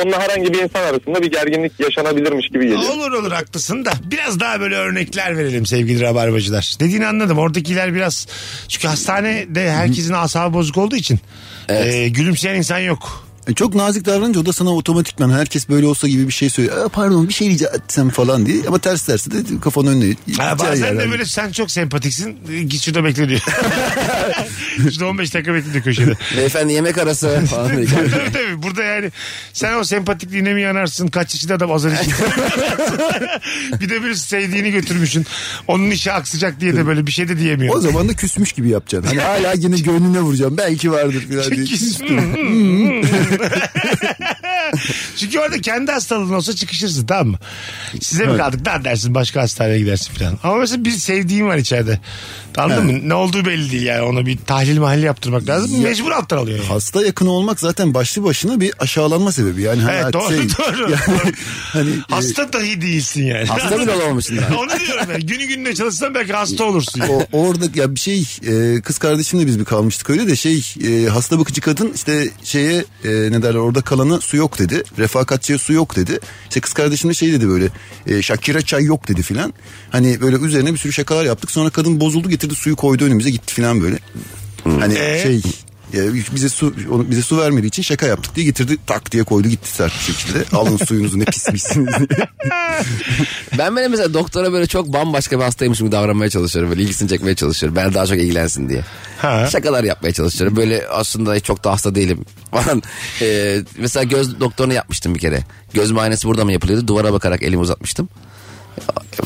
onunla herhangi bir insan arasında bir gerginlik yaşanabilirmiş gibi geliyor. Olur olur haklısın da biraz daha böyle örnekler verelim sevgili rabarbacılar. Dediğini anladım. Oradakiler biraz çünkü hastanede herkesin asabı bozuk olduğu için e, gülümseyen insan yok. E, Çok nazik davranınca o da sana otomatikman herkes böyle olsa gibi bir şey söylüyor. Aa, pardon bir şey rica etsem falan diye. Ama ters tersi de kafanın önüne. Ha, bazen yer de yani. böyle sen çok sempatiksin e, git şurada bekle diyor. (laughs) şurada 15 dakika bekle diyor köşede. Beyefendi yemek arası falan. (laughs) tabii tabii burada yani sen o sempatikliğine mi yanarsın kaç yaşında adam azar için. (laughs) bir de bir sevdiğini götürmüşsün. Onun işi aksayacak diye de böyle bir şey de diyemiyor. O zaman da küsmüş gibi yapacaksın. Hani hala yine gönlüne vuracağım. Belki vardır falan diye. (laughs) Çünkü orada kendi hastalığın olsa çıkışırsın tamam mı? Size mi kaldık lan dersin başka hastaneye gidersin falan. Ama mesela bir sevdiğim var içeride. Anladın mı? Ne olduğu belli değil yani. Ona bir tahlil mahalli yaptırmak lazım. Mecbur alttan alıyor yani. Hasta yakını olmak zaten başlı başına bir aşağılanma sebebi. Yani hani Evet doğru şey- doğru. Yani (laughs) hani e, Hasta dahi değilsin yani. Hasta bile olamamışsın (laughs) daha. Onu diyorum ben. Günü gününe çalışsan belki hasta olursun. yani. o, orada ya bir şey e, kız kardeşimle biz bir kalmıştık öyle de şey e, hasta bakıcı kadın işte şeye e, ne derler orada kalana su yok dedi. Refah refakatçiye su yok dedi. İşte kız kardeşim de şey dedi böyle e, Shakira çay yok dedi filan. Hani böyle üzerine bir sürü şakalar yaptık. Sonra kadın bozuldu getirdi suyu koydu önümüze gitti filan böyle. Hani Ee? şey e, bize su onu, bize su vermediği için şaka yaptık diye getirdi tak diye koydu gitti sert bir şekilde. Alın suyunuzu ne pismişsiniz diye. (laughs) Ben böyle mesela doktora böyle çok bambaşka bir hastaymışım gibi davranmaya çalışıyorum. Böyle ilgisini çekmeye çalışıyorum. Ben daha çok ilgilensin diye. Ha. Şakalar yapmaya çalışıyorum. Böyle aslında çok da hasta değilim (laughs) falan. Ee, mesela göz doktorunu yapmıştım bir kere. Göz muayenesi burada mı yapılıyordu? Duvara bakarak elimi uzatmıştım.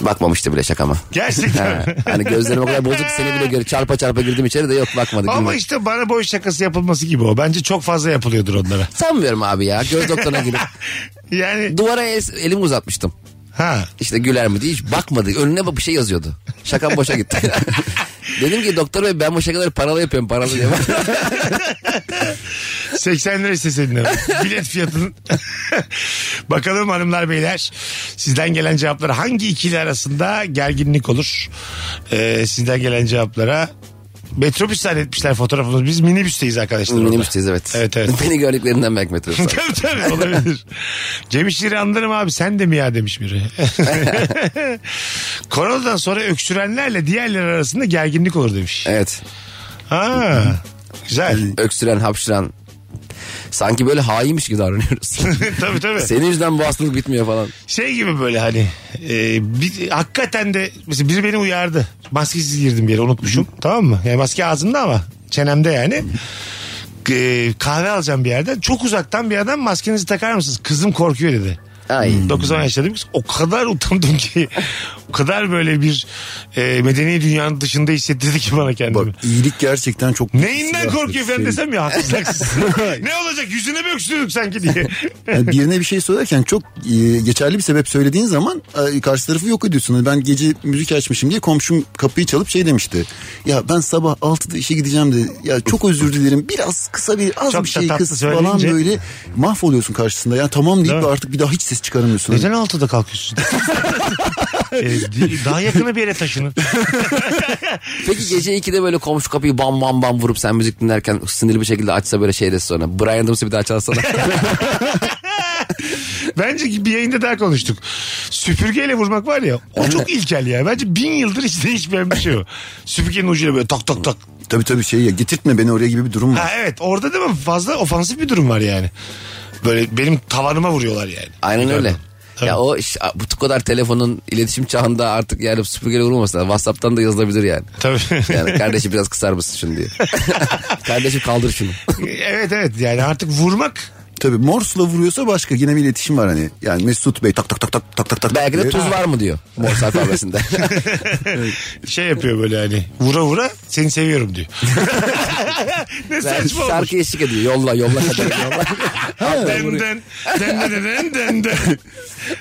Bakmamıştı bile şakama. Gerçekten. Ha, hani gözlerim o kadar bozuk ki seni bile göre çarpa çarpa girdim içeri de yok bakmadı. Ama gülmedi. işte bana boy şakası yapılması gibi o. Bence çok fazla yapılıyordur onlara. Sanmıyorum abi ya göz (laughs) doktoruna gidip Yani duvara el- elimi uzatmıştım. ha. İşte güler mi diye hiç bakmadı. Önüne bir şey yazıyordu. Şakam boşa gitti. (laughs) Dedim ki doktor bey ben bu şakaları paralı yapıyorum paralı diye. (laughs) 80 lira isteseydin. Bilet fiyatının. (laughs) Bakalım hanımlar beyler. Sizden gelen cevaplar hangi ikili arasında gerginlik olur? Ee, sizden gelen cevaplara metrobüs zannetmişler fotoğrafımız. Biz minibüsteyiz arkadaşlar. Minibüsteyiz evet. Evet evet. (laughs) Beni gördüklerinden belki metrobüs. (laughs) abi. tabii tabii olabilir. (laughs) Cem İşçileri anlarım abi sen de mi ya demiş biri. Koronadan sonra öksürenlerle diğerleri arasında gerginlik olur demiş. evet. Ha, güzel. Öksüren, hapşıran. Sanki böyle hainmiş gibi davranıyoruz. (laughs) tabii tabii. Senin yüzünden bu hastalık bitmiyor falan. Şey gibi böyle hani e, bir, hakikaten de mesela biri beni uyardı. Maskesiz girdim bir yere unutmuşum. tamam mı? Yani maske ağzımda ama çenemde yani. E, kahve alacağım bir yerden. Çok uzaktan bir adam maskenizi takar mısınız? Kızım korkuyor dedi. Ay. 9-10 yaşlarında bir kız. O kadar utandım ki. o kadar böyle bir e, medeni dünyanın dışında hissettirdi ki bana kendimi. Bak iyilik gerçekten çok... Neyinden korkuyor efendim şey. desem ya haksız haksız. (laughs) ne olacak yüzüne mi öksürüyorduk sanki diye. (laughs) Yani birine bir şey söylerken çok e, geçerli bir sebep söylediğin zaman e, karşı tarafı yok ediyorsun. Ben gece müzik açmışım diye komşum kapıyı çalıp şey demişti. Ya ben sabah 6'da işe gideceğim de ya çok özür dilerim biraz kısa bir az Çok bir şey kız falan böyle mahvoluyorsun karşısında. Ya tamam deyip Değil mi? artık bir daha hiç ses çıkaramıyorsun. Neden 6'da kalkıyorsun? (laughs) E, daha yakına bir yere taşının. (laughs) Peki gece 2'de böyle komşu kapıyı bam bam bam vurup sen müzik dinlerken sinirli bir şekilde açsa böyle şey sonra. Brian Adams'ı bir daha çalsana. (laughs) Bence bir yayında daha konuştuk. Süpürgeyle vurmak var ya o çok ilkel ya. Bence bin yıldır hiç değişmeyen bir şey o. Süpürgenin ucuyla böyle tak tak tak. Tabii tabii şey ya getirtme beni oraya gibi bir durum var. Ha evet orada değil mi fazla ofansif bir durum var yani. Böyle benim tavanıma vuruyorlar yani. Aynen öyle. Tabii. Ya o iş- bu kadar telefonun iletişim çağında artık yani süpürgeyle vurulmasın. WhatsApp'tan da yazılabilir yani. Tabii. Yani (laughs) kardeşim biraz kısar mısın şunu diye. (laughs) kardeşim kaldır şunu. evet evet yani artık vurmak Tabii Morse'la vuruyorsa başka yine bir iletişim var hani. Yani Mesut Bey tak tak tak tak tak tak tak. Belki de tuz var mı diyor. Morse alfabesinde. (laughs) şey yapıyor böyle hani vura vura seni seviyorum diyor. (laughs) ne saçma olmuş. şarkı eşlik ediyor. Yolla yolla kadar yolla. (laughs) Den den den den den den den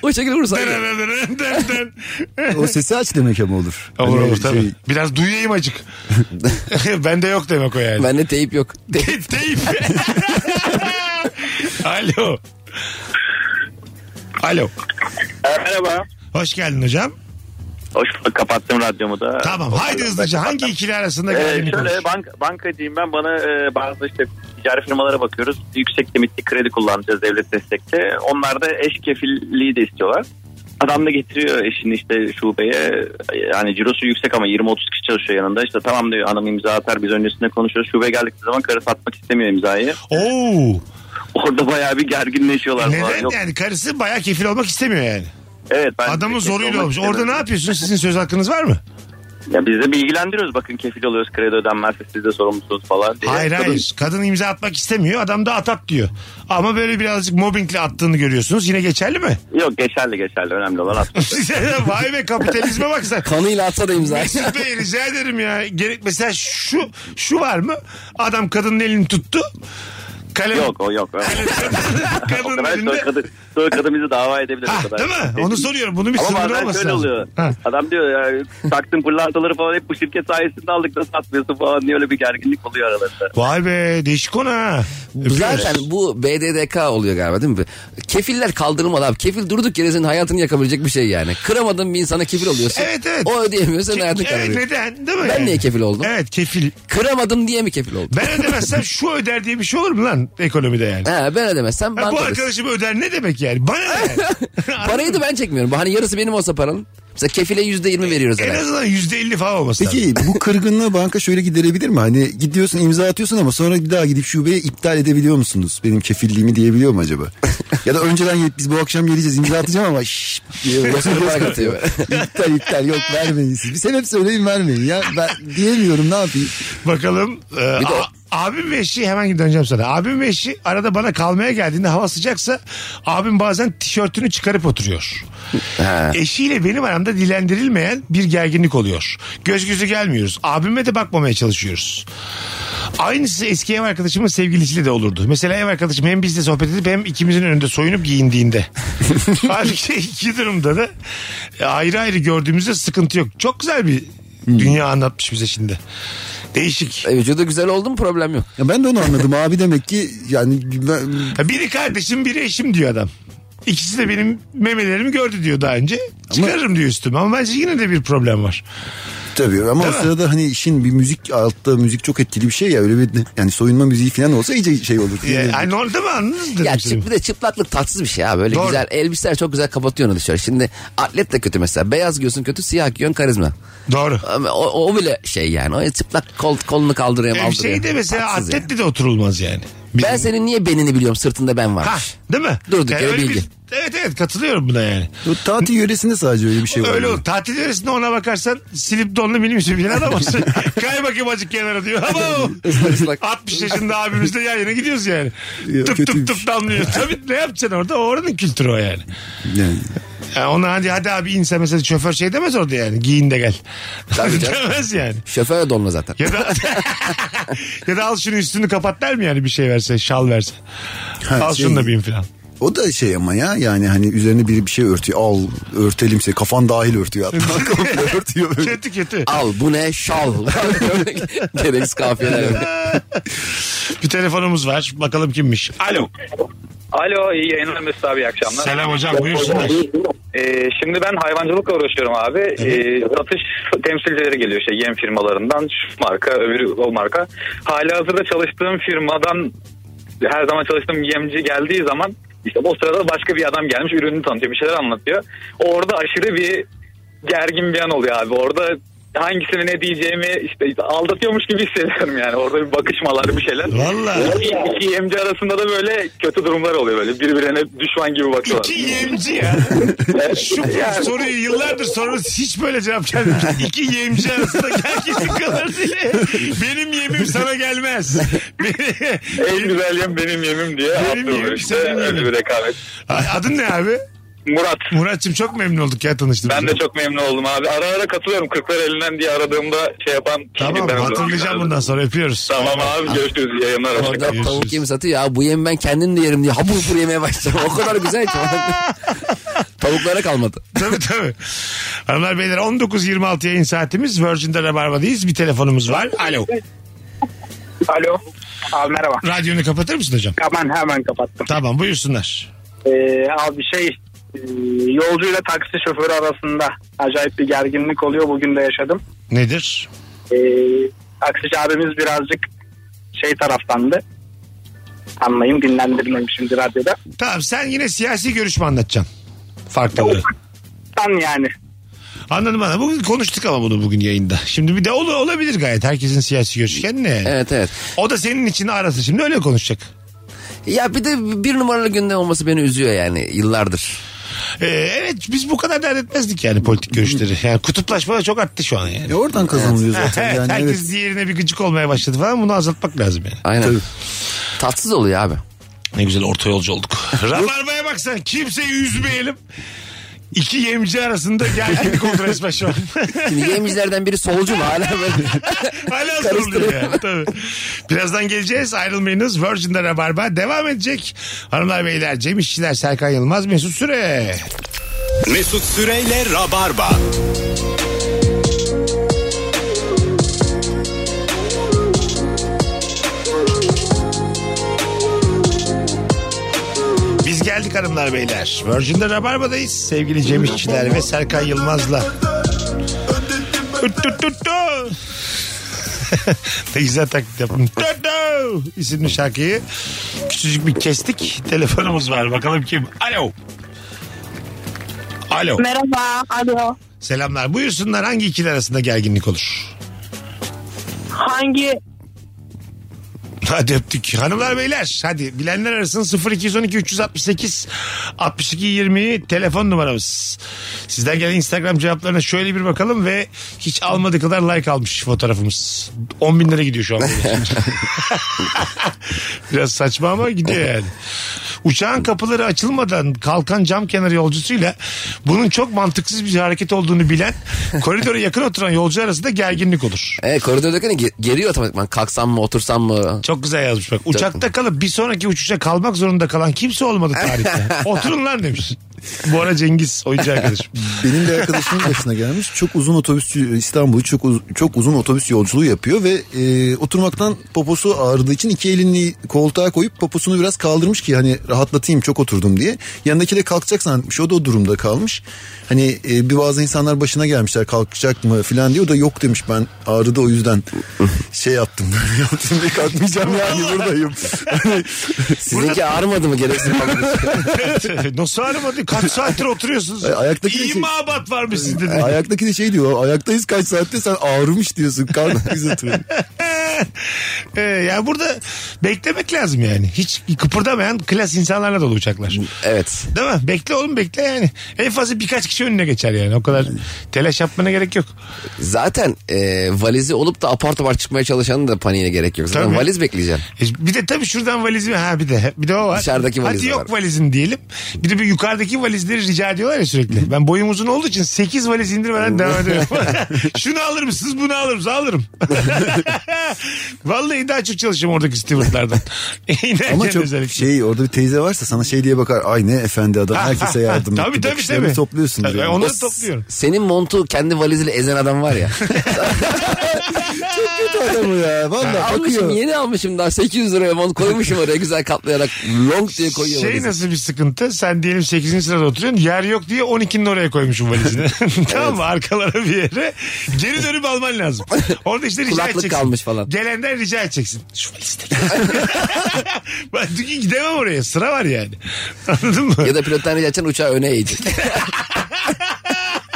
o şekilde vurursa. den den den den den. O sesi aç demek ama olur. Olur Hani olur tabii. şey- Biraz duyayım acık. Bende yok demek o yani. Bende teyip yok. Teyip. Teyip. Alo. Alo. Merhaba. Hoş geldin hocam. Hoş bulduk. Kapattım radyomu da. Tamam haydi hızlıca hangi ikili arasında Ee, gerginlik şöyle olur? bank, bankacıyım ben bana e, bazı işte ticari firmalara bakıyoruz. Yüksek limitli kredi kullanacağız devlet destekli. Onlar da eş kefilliği de istiyorlar. Adam da getiriyor eşini işte şubeye. Yani cirosu yüksek ama 20-30 kişi çalışıyor yanında. İşte tamam diyor hanım imza atar biz öncesinde konuşuyoruz. Şubeye geldikleri zaman karısı atmak istemiyor imzayı. Oo. Orada bayağı bir gerginleşiyorlar. falan. Neden Yok, yani karısı bayağı kefil olmak istemiyor yani. evet, ben Adamın zoruyla olmuş. Orada ne yapıyorsunuz? Sizin söz hakkınız var mı? Ya biz de bilgilendiriyoruz bakın kefil oluyoruz kredi ödenmezse siz de sorumlusunuz falan diye. Hayır hayır. Kadın imza atmak istemiyor. Adam da at at diyor. Ama böyle birazcık mobbingle attığını görüyorsunuz. Yine geçerli mi? Yok geçerli geçerli önemli olan atmak. (laughs) Vay be kapitalizme bak sen. Kanıyla atsa da imza. Mesut Bey rica ederim ya. Gerek mesela şu şu var mı? Adam kadının elini tuttu. Kalem yok o yok. o kadının (laughs) kadar elinde. sonra kadın, sonra kadın bizi dava edebilir. Ha, o kadar. değil mi? Onu soruyorum. Bunun bir Ama sınırı bazen olması şöyle lazım. oluyor. Ha. Adam diyor ya taktım pırlantaları falan hep bu şirket sayesinde aldık da satmıyorsun falan diye öyle bir gerginlik oluyor aralarında. Vay be değişik konu ha. Öpüyoruz. Zaten bu BDDK oluyor galiba değil mi? Kefiller kaldırılmalı abi. Kefil durduk yere senin hayatını yakabilecek bir şey yani. Kıramadığın bir insana kefil oluyorsun. Evet, evet. O ödeyemiyor senin hayatın Evet, kararıyor. neden? Değil mi? Ben yani? niye kefil oldum? Evet kefil. Kıramadım diye mi kefil oldum? Ben ödemezsem şu öder diye bir şey olur mu lan ekonomide yani? He, ben ödemezsem Ha, banka bu arkadaşım öder ne demek yani? Bana ne yani? (laughs) Parayı da ben çekmiyorum. Hani yarısı benim olsa paranın. Mesela kefile yüzde yirmi veriyoruz en herhalde. azından yüzde elli falan olması lazım. Peki bu kırgınlığı banka şöyle giderebilir mi? Hani gidiyorsun imza atıyorsun ama sonra bir daha gidip şubeye iptal edebiliyor musunuz? Benim kefilliğimi diyebiliyor mu acaba? (laughs) ya da önceden gelip biz bu akşam geleceğiz imza atacağım ama şşş diye kırparak (laughs) atıyor. iptal iptal yok vermeyin siz. Bir sebep söyleyin vermeyin ya. Ben diyemiyorum ne yapayım? Bakalım. e, Bir de a- abim ve eşi hemen döneceğim sana. Abim ve eşi arada bana kalmaya geldiğinde hava sıcaksa abim bazen tişörtünü çıkarıp oturuyor. Ha. Eşiyle benim aramda dilendirilmeyen bir gerginlik oluyor. Göz gözü gelmiyoruz. Abime de bakmamaya çalışıyoruz. Aynısı eski ev arkadaşımın sevgilisiyle de olurdu. Mesela ev arkadaşım hem bizle sohbet edip hem ikimizin önünde soyunup giyindiğinde. (laughs) Halbuki iki durumda da ayrı ayrı gördüğümüzde sıkıntı yok. Çok güzel bir dünya anlatmış bize şimdi. Değişik. E, vücudu güzel oldu mu problem yok. Ya ben de onu anladım (laughs) abi demek ki yani ben, Ha, Biri kardeşim biri eşim diyor adam. İkisi de benim memelerimi gördü diyor daha önce. Çıkarırım diyor üstüme ama bence yine de bir problem var. Tabii ama Değil o mi? sırada hani işin bir müzik altta müzik çok etkili bir şey ya öyle bir yani soyunma müziği falan olsa iyice şey olur. Yani, yani orada mı anladınız dedim Ya çıp, bir de çıplaklık tatsız bir şey ya. Böyle Doğru. güzel elbiseler çok güzel kapatıyor onu dışarı. Şimdi atlet de kötü mesela. Beyaz giyiyorsun kötü, siyah giyiyorsun karizma. Doğru. O, o bile şey yani. O çıplak kol, kolunu kaldırıyor, E, maldırıyor. şeyde mesela Tatsız yani. atletle de oturulmaz yani. Bizim- Ben senin niye benini biliyorum sırtında ben Ha, varmış. değil mi? Durduk yere öyle bilgi. bir- evet evet katılıyorum buna yani. O tatil yöresinde sadece öyle bir şey var. Öyle olur. Tatil yöresinde ona bakarsan silip donlu minibüsü bilen adam olsun. (laughs) Kay bakayım azıcık kenara diyor. Ama Islak. 60 yaşında abimizle yan yana gidiyoruz yani. Ya, tıp tıp tıp damlıyor. Tabii ne yapacaksın orada? Oranın kültürü o yani. Yani. Yani ona hadi hadi abi inse mesela şoför şey demez orada yani. Giyin de gel. Tabii (laughs) canım. demez yani. Şoför de donma zaten. Ya da (laughs) ya da al şunu üstünü kapat der mi yani bir şey verse şal verse. Ha, al şey- şunu da bin falan. O da şey ama ya yani hani üzerine biri bir şey örtüyor al örtelim seni kafan dahil örtüyor hatta komple örtüyor böyle. Kötü kötü. Al bu ne şal. (laughs) Gereksiz kafiyeler. Bir telefonumuz var. Bakalım kimmiş. Alo. Alo iyi yayınlar Mesut abi iyi akşamlar. Selam hocam buyursunlar. Ee, şimdi ben hayvancılıkla uğraşıyorum abi. Ee, satış temsilcileri geliyor işte yem firmalarından şu marka öbürü o marka. Hali hazırda çalıştığım firmadan her zaman çalıştığım yemci geldiği zaman işte o sırada başka bir adam gelmiş ürünü tanıtıyor bir şeyler anlatıyor. Orada aşırı bir gergin bir an oluyor abi. Orada hangisine ne diyeceğimi işte aldatıyormuş gibi hissediyorum yani. Orada bir bakışmalar bir şeyler. Valla. İki, iki yemci arasında da böyle kötü durumlar oluyor böyle. Birbirine düşman gibi bakıyorlar. İki yemci ya. (laughs) Şu soruyu yıllardır soruyoruz. Hiç böyle cevap gelmemiş. İki yemci arasında gerginlik kalır diye. Benim yemim sana gelmez. En güzel yem benim yemim diye Benim yemim, işte. senin Öyle yemin. bir rekabet. Adın ne abi? Murat. Muratçım çok memnun olduk ya tanıştığımıza. Ben de çok memnun oldum abi. Ara ara katılıyorum. Kırklar elinden diye aradığımda şey yapan Tamam ben hatırlayacağım bundan sonra öpüyoruz. Tamam abi görüşürüz. İyi yayınlar. Orada Hoşçakalın. tavuk yemi satıyor ya bu yemi ben kendim de yerim diye habur hubur yemeye başladım. O kadar güzel ki. (laughs) Tavuklara kalmadı. tabii tabii. Hanımlar beyler 19.26 yayın saatimiz. Virgin'de Rabarba'dayız. Bir telefonumuz var. Alo. Alo. Abi merhaba. Radyonu kapatır mısın hocam? Hemen hemen kapattım. Tamam buyursunlar. Ee, abi şey yolcuyla taksi şoförü arasında acayip bir gerginlik oluyor. Bugün de yaşadım. Nedir? Ee, taksici abimiz birazcık şey taraftandı. Anlayayım dinlendirmeyeyim şimdi radyoda. Tamam sen yine siyasi görüş mü anlatacaksın? Farklı. Tan yani. Anladım anladım. Bugün konuştuk ama bunu bugün yayında. Şimdi bir de ol, olabilir gayet. Herkesin siyasi görüşü kendine. Evet evet. O da senin için arası. Şimdi öyle konuşacak. Ya bir de bir numaralı gündem olması beni üzüyor yani yıllardır. Ee, evet biz bu kadar dert etmezdik yani politik görüşleri. Yani kutuplaşma da çok arttı şu an yani. E oradan kazanılıyor zaten Evet, yani (laughs) herkes evet. diğerine bir gıcık olmaya başladı falan. Bunu azaltmak lazım yani. Aynen. Tabii. Tatsız oluyor abi. Ne güzel orta yolcu olduk. (laughs) Rabarba'ya baksan kimseyi üzmeyelim. İki yemci arasında gerginlik oldu resmen şu an. Şimdi yemicilerden biri solcu mu hala böyle? (laughs) Hala soruluyor yani. Tabii. Birazdan geleceğiz ayrılmayınız. Virgin'de Rabarba devam edecek. Hanımlar beyler Cem İşçiler Serkan Yılmaz Mesut Süre. Mesut Süreyle Rabarba. Geldik hanımlar beyler. Virgin'de Rabarba'dayız. Sevgili Cem İşçiler ve Serkan Yılmaz'la. (laughs) Ne güzel taklit. Döndü isimli şarkıyı küçücük bir kestik. Telefonumuz var. Bakalım kim? Alo. Alo. Merhaba. Alo. Selamlar. Buyursunlar hangi ikili arasında gerginlik olur? Hangi Hadi öptük. Hanımlar beyler hadi bilenler arasın 0212 368 62 20 telefon numaramız. Sizden gelen Instagram cevaplarına şöyle bir bakalım ve hiç almadığı kadar like almış fotoğrafımız. 10 bin lira gidiyor şu an. (laughs) Biraz saçma ama gidiyor yani. Uçağın kapıları açılmadan kalkan cam kenarı yolcusuyla bunun çok mantıksız bir hareket olduğunu bilen koridora yakın oturan yolcu arasında gerginlik olur. Evet koridordaki ge- geriyor otomatikman. Kalksam mı otursam mı? Çok güzel yazmış bak. Uçakta kalıp bir sonraki uçuşa kalmak zorunda kalan kimse olmadı tarihte. (laughs) Oturun lan demiş. Bu ara Cengiz oyuncu arkadaşım. (laughs) Benim bir arkadaşımın başına gelmiş. Çok uzun otobüs İstanbul'u çok uz- çok uzun otobüs yolculuğu yapıyor ve e, oturmaktan poposu ağrıdığı için iki elini koltuğa koyup poposunu biraz kaldırmış ki hani rahatlatayım çok oturdum diye. Yanındaki de kalkacak zannetmiş. O da o durumda kalmış. Hani e, bir bazı insanlar başına gelmişler kalkacak mı falan diyor. O da yok demiş ben ağrıdı o yüzden (laughs) şey yaptım böyle (laughs) yaptım ve kalkmayacağım yani buradayım. Hani Sizinki ağrımadı mı gereksiz Nasıl ağrımadı? Kaç saattir oturuyorsunuz? Ay, ayaktaki İyi şey- mabat varmış sizde de. Ayaktaki de şey diyor ayaktayız kaç saatte sen ağrımış diyorsun karnın (laughs) biz oturuyor. Ee, yani burada beklemek lazım yani. Hiç kıpırdamayan klas insanlarla dolu uçaklar. Evet. Değil mi? Bekle oğlum bekle yani. En fazla birkaç kişi önüne geçer yani. O kadar telaş yapmana gerek yok. Zaten e, valizi olup da apar topar çıkmaya çalışanın da paniğine gerek yok. Zaten Tabii. valiz bekleyeceksin. E, Bir de tabii şuradan valizimi ha bir de bir de o var. Dışarıdaki valiz Hadi yok var. valizin diyelim. Bir de bir yukarıdaki valizleri rica ediyorlar ya sürekli. Ben boyum uzun olduğu için 8 valiz indirmeden devam ediyorum. (laughs) (laughs) Şunu alır mısınız bunu alır mısınız? Alırım. (laughs) Vallahi daha çok çalışıyorum oradaki stewardlardan. (laughs) Ama çok özellikle. şey orada bir teyze varsa sana şey diye bakar. Ay ne efendi adam herkese yardım (laughs) Tabii etti. tabii Bakışlarını tabii. topluyorsun. Tabii, yani. Onları topluyorum. Senin montu kendi valiziyle ezen adam var ya. (laughs) Adamı ya. Valla almışım bakıyor. yeni almışım daha 800 liraya mont koymuşum oraya güzel katlayarak long diye koyuyor Şey valizi. nasıl bir sıkıntı? Sen diyelim 8. sırada oturuyorsun. Yer yok diye 12'nin oraya koymuşum valizini. (laughs) tamam mı? Arkalara bir yere. Geri dönüp alman lazım. (laughs) Orada işte rica Kulaklık edeceksin. kalmış falan. Gelenden rica edeceksin. Şu valizi de (laughs) Ben çünkü gidemem oraya. Sıra var yani. Anladın mı? Ya da pilottan rica edeceksin uçağı öne eğecek.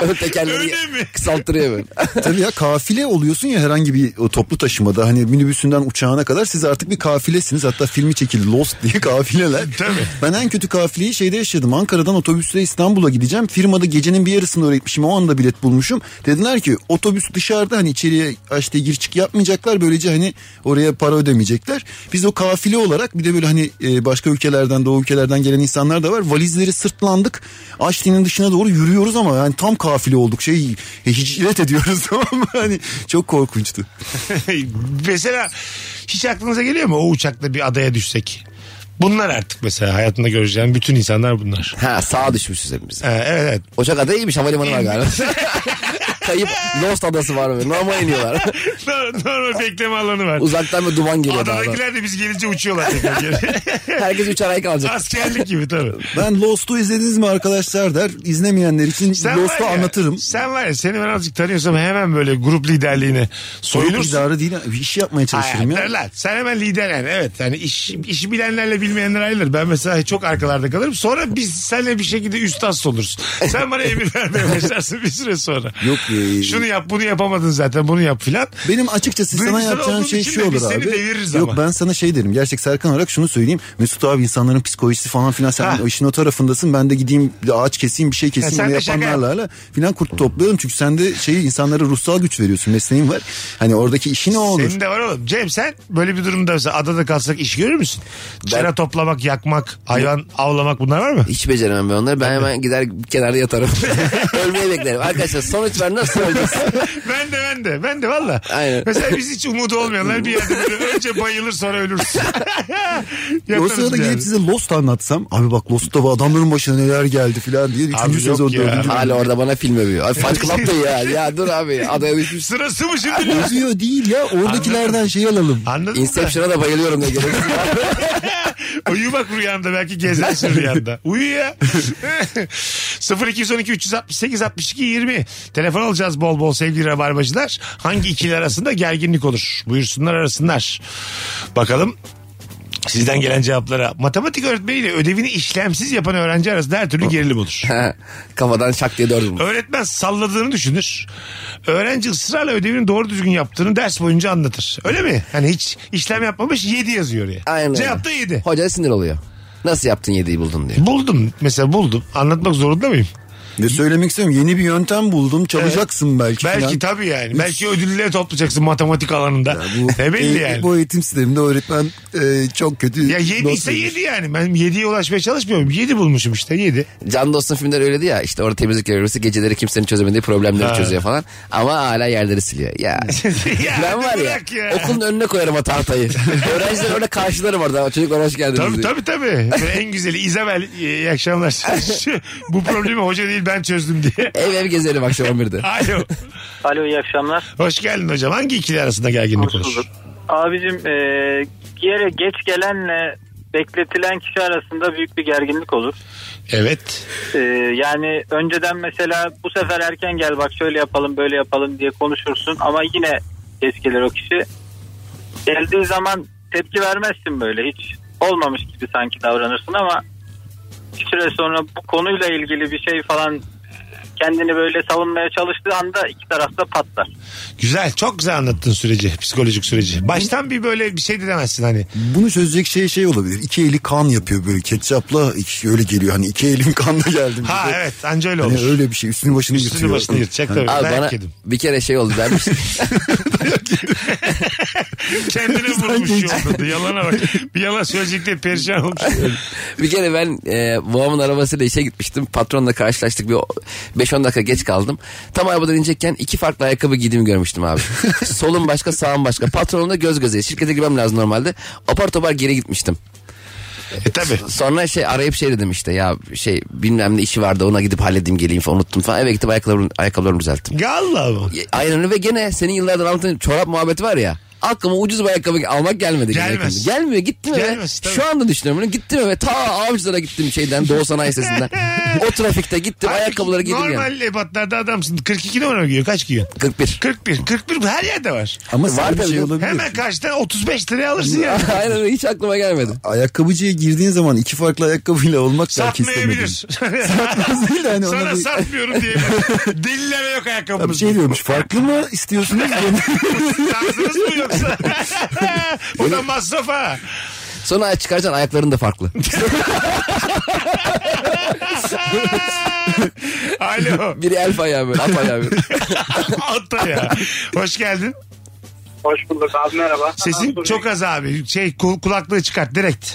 Ön (laughs) tekerleri Öyle mi? kısalttırıyor böyle. (laughs) Tabii ya kafile oluyorsun ya herhangi bir o toplu taşımada hani minibüsünden uçağına kadar siz artık bir kafilesiniz. Hatta filmi çekildi Lost diye (laughs) kafileler. Tabii. Ben en kötü kafileyi şeyde yaşadım. Ankara'dan otobüsle İstanbul'a gideceğim. Firmada gecenin bir yarısında oraya gitmişim. O anda bilet bulmuşum. Dediler ki otobüs dışarıda hani içeriye işte gir çık yapmayacaklar. Böylece hani oraya para ödemeyecekler. Biz o kafile olarak bir de böyle hani e, başka ülkelerden doğu ülkelerden gelen insanlar da var. Valizleri sırtlandık. Aşti'nin dışına doğru yürüyoruz ama yani tam kafile olduk. Şey e, hicret ediyoruz (laughs) tamam mı? Hani çok korkunçtu. (laughs) mesela hiç aklınıza geliyor mu o uçakla bir adaya düşsek? Bunlar artık mesela hayatında göreceğin bütün insanlar bunlar. Ha sağa düşmüşüz hepimiz. Ee, evet evet. Ocak ada iyiymiş havalimanı var galiba. (laughs) Kayıp Lost adası var böyle. Normal iniyorlar. (laughs) Normal, bekleme alanı var. Uzaktan bir duman geliyor. Adadakiler de biz gelince uçuyorlar. (laughs) Herkes üç ay kalacak. Askerlik gibi tabii. Ben Lost'u izlediniz mi arkadaşlar der. İzlemeyenler için Sen Lost'u ya, anlatırım. Sen var ya seni ben azıcık tanıyorsam hemen böyle grup liderliğine Soyulur soyulursun. idarı değil bir iş yapmaya çalışırım Hayır, ya. lan. Sen hemen lider yani. Evet yani iş, işi bilenlerle bilmeyenler ayrılır. Ben mesela çok arkalarda kalırım. Sonra biz seninle bir şekilde üst as oluruz. Sen bana emir vermeye başlarsın bir süre sonra. Yok e, Şunu yap bunu yapamadın zaten bunu yap filan. benim açıkçası sana Duygusal yapacağım olduğun şey için şu de olur biz seni abi. deviririz Yok ama. ben sana şey derim. Gerçek Serkan olarak şunu söyleyeyim. Mesut abi insanların psikolojisi falan filan sen Ha. o işin o tarafındasın. Ben de gideyim bir ağaç keseyim bir şey keseyim sen onu de şaka yapanlarla filan kurt toplayalım. Çünkü sen de şeyi insanlara ruhsal güç veriyorsun. Mesleğin var. Hani oradaki işin o olur. Senin de var oğlum. Cem sen böyle bir durumda mesela adada kalsak iş görür müsün? Çera toplamak, yakmak, hayvan avlamak bunlar var mı? Hiç beceremem ben onları. Ben hemen gider kenarda yatarım. (laughs) Ölmeyi beklerim. Arkadaşlar sonuç ver nasıl öleceğiz? (laughs) ben de ben de ben de valla. Aynen. Mesela biz hiç umudu olmayanlar bir yerde böyle önce bayılır sonra ölürüz. (laughs) O sırada yani. gelip size Lost anlatsam. Abi bak Lost'ta bu adamların başına neler geldi filan diye. Abi Üçüncü sezon dördüncü Hala orada bana film övüyor. Ay Fight Club da ya. Ya dur abi adaya düşmüş. Sırası mı şimdi? Özüyor değil ya. Oradakilerden şey alalım. Anladın mı? Inception'a da bayılıyorum diye gereksiz. (laughs) Uyu bak rüyanda belki gezersin rüyanda. (laughs) Uyu ya. 0212 368 62 20. Telefon alacağız bol bol sevgili rabarbacılar. Hangi ikili arasında gerginlik olur? Buyursunlar arasınlar. Bakalım sizden gelen cevaplara. Matematik öğretmeniyle ödevini işlemsiz yapan öğrenci arasında her türlü gerilim olur. (laughs) Kafadan şak diye dördüm. Öğretmen salladığını düşünür. Öğrenci ısrarla ödevini doğru düzgün yaptığını ders boyunca anlatır. Öyle mi? Hani hiç işlem yapmamış 7 yazıyor oraya. Aynen öyle. Cevap da 7. Hoca sinir oluyor. Nasıl yaptın yediği buldun diyor. Buldum. Mesela buldum. Anlatmak zorunda mıyım? Ve söylemek istiyorum yeni bir yöntem buldum çalacaksın belki. Belki falan. tabii yani. Belki ödüller toplayacaksın matematik alanında. (laughs) ne belli E, yani. Bu eğitim sisteminde öğretmen e, çok kötü. Ya 7 not ise. 7 yani. Ben 7'ye ulaşmaya çalışmıyorum. 7 bulmuşum işte 7. Can Dost'un filmler öyleydi ya işte orada temizlik görevlisi geceleri kimsenin çözemediği problemleri Ha. çözüyor falan. Ama hala yerleri siliyor. Ya, (laughs) Ya ben var ya, ya. okulun önüne koyarım o tahtayı. (laughs) Öğrenciler orada karşılarım orada. Çocuklar hoş geldiniz Tabii diye. tabii tabii. En güzeli İzabel iyi akşamlar. Bu problemi hoca değil ben çözdüm diye. (laughs) Ev ev gezelim akşam 11'de. (laughs) Alo. Alo iyi akşamlar. Hoş geldin hocam. Hangi ikili arasında gerginlik olur? Abicim e, yere geç gelenle bekletilen kişi arasında büyük bir gerginlik olur. Evet. E, yani önceden mesela bu sefer erken gel bak şöyle yapalım böyle yapalım diye konuşursun ama yine geç gelir o kişi. Geldiği zaman tepki vermezsin böyle hiç olmamış gibi sanki davranırsın ama bir süre sonra bu konuyla ilgili bir şey falan kendini böyle savunmaya çalıştığı anda iki tarafta patlar. Güzel. Çok güzel anlattın süreci. Psikolojik süreci. Baştan bir böyle bir şey de demezsin hani. Bunu çözecek şey şey olabilir. İki eli kan yapıyor böyle ketçapla iki- öyle geliyor. Hani iki elim kanla geldim. Ha Bir de evet anca öyle Hani olur. öyle bir şey üstünü başını Üstünü yırtıyor. başını yırtacak tabii. Abi bana yedim. bir kere şey oldu ben (laughs) (laughs) Kendine vurmuş yolda. Yalana bak. Bir yalan söyleyecekler perişan olmuş. bir kere ben e, babamın arabasıyla işe gitmiştim. Patronla karşılaştık bir 5-10 dakika geç kaldım. Tam arabadan inecekken iki farklı ayakkabı giydiğimi görmüştüm abi. (laughs) Solum başka sağım başka. Patronumla göz göze. Şirkete girmem lazım normalde. Apar topar geri gitmiştim. E tabi. Sonra şey arayıp şey dedim işte ya şey bilmem ne işi vardı ona gidip halledeyim geleyim falan unuttum falan. Eve gittim ayakkabılarımı, ayakkabılarımı düzelttim. Allah mı? Aynen öyle ve gene senin yıllardır anlattığın çorap muhabbeti var ya. Aklıma ucuz bir ayakkabı almak gelmedi. Gelmez. Gelmiyor gittim eve. Gelmez, tabii. Şu anda düşünüyorum bunu. Gittim eve ta avcılara gittim şeyden Doğu Sanayi Sesi'nden. (laughs) o trafikte gittim ayakkabıları giydim yani. Normal ebatlarda adamsın. 42 numara giyiyor. Kaç giyiyorsun? 41. 41. 41 her yerde var. Ama Var tabii şey olabilir. Hemen karşıdan 35 liraya alırsın ya. (laughs) Aynen hiç aklıma gelmedi. Ayakkabıcıya girdiğin zaman iki farklı ayakkabıyla olmak belki istemedin. Satmayabilir. (laughs) Satmaz değil de hani Sana bir- satmıyorum diyebilir. Delillere yok Ya bir ayakkabımız. şey diyormuş farklı mı istiyorsunuz? Tarzınız mı yoksa? (laughs) Bu da masraf ha. Sonra çıkaracaksın ayakların da farklı. (laughs) Alo. Biri elf ayağı böyle at ayağı böyle. (laughs) Altta ya. Hoş geldin. Hoş bulduk abi merhaba. Sesin çok az abi. Şey kul- kulaklığı çıkart direkt.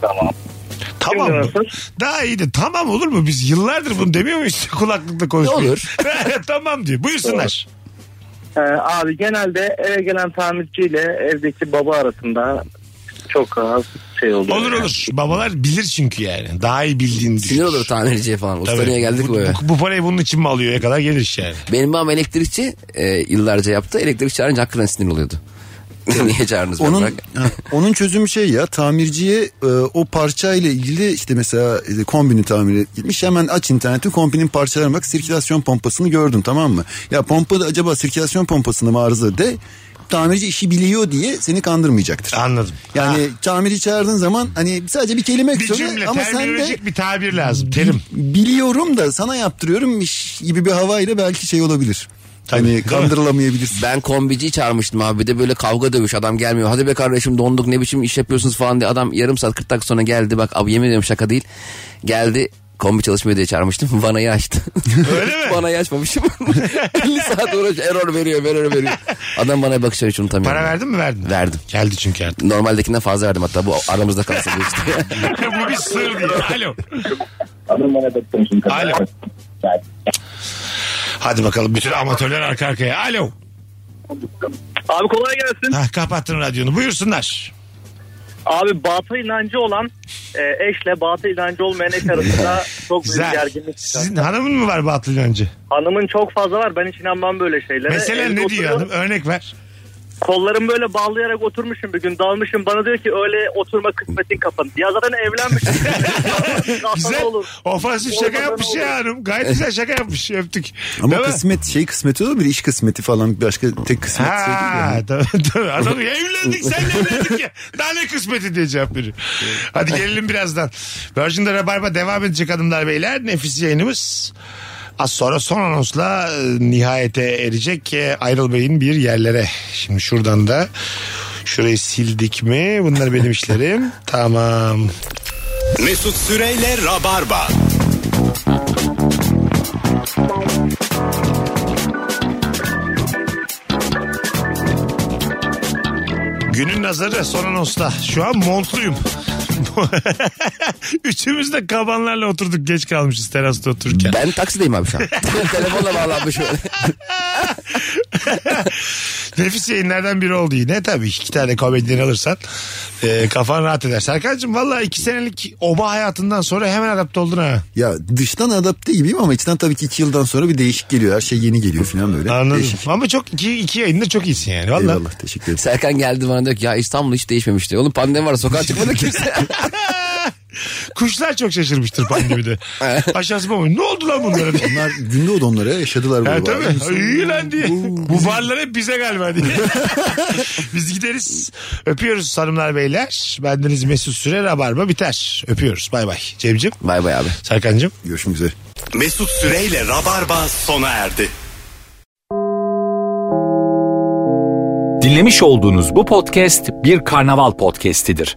Tamam. Tamam mı? Daha iyiydi. Tamam olur mu? Biz yıllardır bunu demiyor muyuz? Kulaklıkla konuşuyoruz. Olur. tamam diyor. Buyursunlar. Ee, abi genelde eve gelen tamirciyle evdeki baba arasında çok az şey oluyor. Olur olur. Babalar bilir çünkü yani. Daha iyi bildiğini Sinir düşünür. olur tamirciye falan. Usta Tabii. niye geldik bu, bu eve? bu, bu parayı bunun için mi alıyor? Ya kadar gelir iş yani. Benim babam elektrikçi e, yıllarca yaptı. Elektrik çağırınca hakikaten sinir oluyordu. (laughs) Niye çağırdınız? Onun Bırak. ha, onun çözümü şey ya tamirciye e, o parçayla ilgili işte mesela e, kombini tamir gitmiş hemen aç interneti kombinin parçalarına bak sirkülasyon pompasını gördüm tamam mı? Ya pompada acaba sirkülasyon pompasını mı arıza de tamirci işi biliyor diye seni kandırmayacaktır. Anladım. Yani tamirci çağırdığın zaman hani sadece bir kelime Bir söyle cümle, ama sen de bir tabir lazım. Terim. biliyorum da sana yaptırıyorummiş gibi bir havayla belki şey olabilir. Hani kandırılamayabilirsin. Ben kombiciyi çağırmıştım abi bir de böyle kavga dövüş adam gelmiyor. Hadi be kardeşim donduk ne biçim iş yapıyorsunuz falan diye adam yarım saat 40 dakika sonra geldi bak abi yemin ediyorum şaka değil. Geldi kombi çalışmıyor diye çağırmıştım. (laughs) Vanayı açtı. Öyle mi? (laughs) Vanayı açmamışım. (laughs) 50 saat uğraş error veriyor error veriyor. Adam bana bakışları hiç unutamıyorum. Para verdin mi verdin? Verdim. Geldi çünkü artık. Normaldekinden fazla verdim hatta bu aramızda kalsın diye işte. bu bir sır diye. Alo. Alo. Hadi bakalım bütün amatörler arka arkaya. Alo. Abi kolay gelsin. Hah, kapattın radyonu. Buyursunlar. Abi batı inancı olan e, eşle batı inancı olmayan eş arasında (laughs) çok büyük Güzel. gerginlik çıkar. Sizin hanımın mı var batıl inancı? Hanımın çok fazla var ben hiç inanmam böyle şeylere. Mesela Evde ne diyor hanım? Örnek ver. Kollarımı böyle bağlayarak oturmuşum bir gün dalmışım. Bana diyor ki öyle oturma kısmetin kapandı. Ya zaten evlenmişim. (laughs) Güzel. olur. Ofansif şaka yapmış olur. ya hanım. Gayet güzel şaka yapmış. Öptük. Ama Değil mi? kısmet şey kısmeti olur bir iş kısmeti falan başka tek kısmet şey Ha, yani. (laughs) tabii, tabii. Adam evlendik sen evlendik ya. (laughs) Daha ne kısmeti diye cevap veriyor. Hadi gelelim birazdan. Virgin'de Rabarba devam edecek hanımlar beyler. Nefis yayınımız. Az sonra son anonsla e, nihayete erecek e, ayrılmayın bir yerlere. Şimdi şuradan da şurayı sildik mi? Bunlar benim işlerim. (laughs) Tamam. Mesut Süreyle Rabarba. Günün nazarı son anonsta. Şu an montluyum. (laughs) Üçümüz de kabanlarla oturduk geç kalmışız terasta otururken. Ben taksideyim abi şu an. (laughs) Telefonla bağlanmış böyle. (laughs) Nefis yayınlardan biri oldu yine. Tabii iki tane komedyen alırsan e, kafan rahat eder. Serkan'cığım valla iki senelik oba hayatından sonra hemen adapte oldun ha. Ya dıştan adapte gibiyim ama içten tabii ki iki yıldan sonra bir değişik geliyor. Her şey yeni geliyor falan böyle. Anladım. Değişik. Ama çok iki, iki yayında çok iyisin yani. Valla. Eyvallah teşekkür ederim. Serkan geldi bana diyor ki ya İstanbul hiç değişmemiş diyor. Oğlum pandemi var sokağa çıkmadı kimse. (laughs) (laughs) Kuşlar çok şaşırmıştır pandemide. (laughs) Aşağısı mı? Ne oldu lan bunlara diye. Onlar Gündoğdu onlara yaşadılar bu. Ha, tabii. İyi lan diye. Bu barlar hep bize galiba diye. (laughs) Biz gideriz. Öpüyoruz hanımlar beyler. Bendeniz Mesut Süre Rabarba biter. Öpüyoruz. Bay bay. Cemcim. bay bay abi. Serkan'cığım. Görüşmek üzere. Mesut Süreyle Rabarba sona erdi. Dinlemiş olduğunuz bu podcast bir karnaval podcastidir.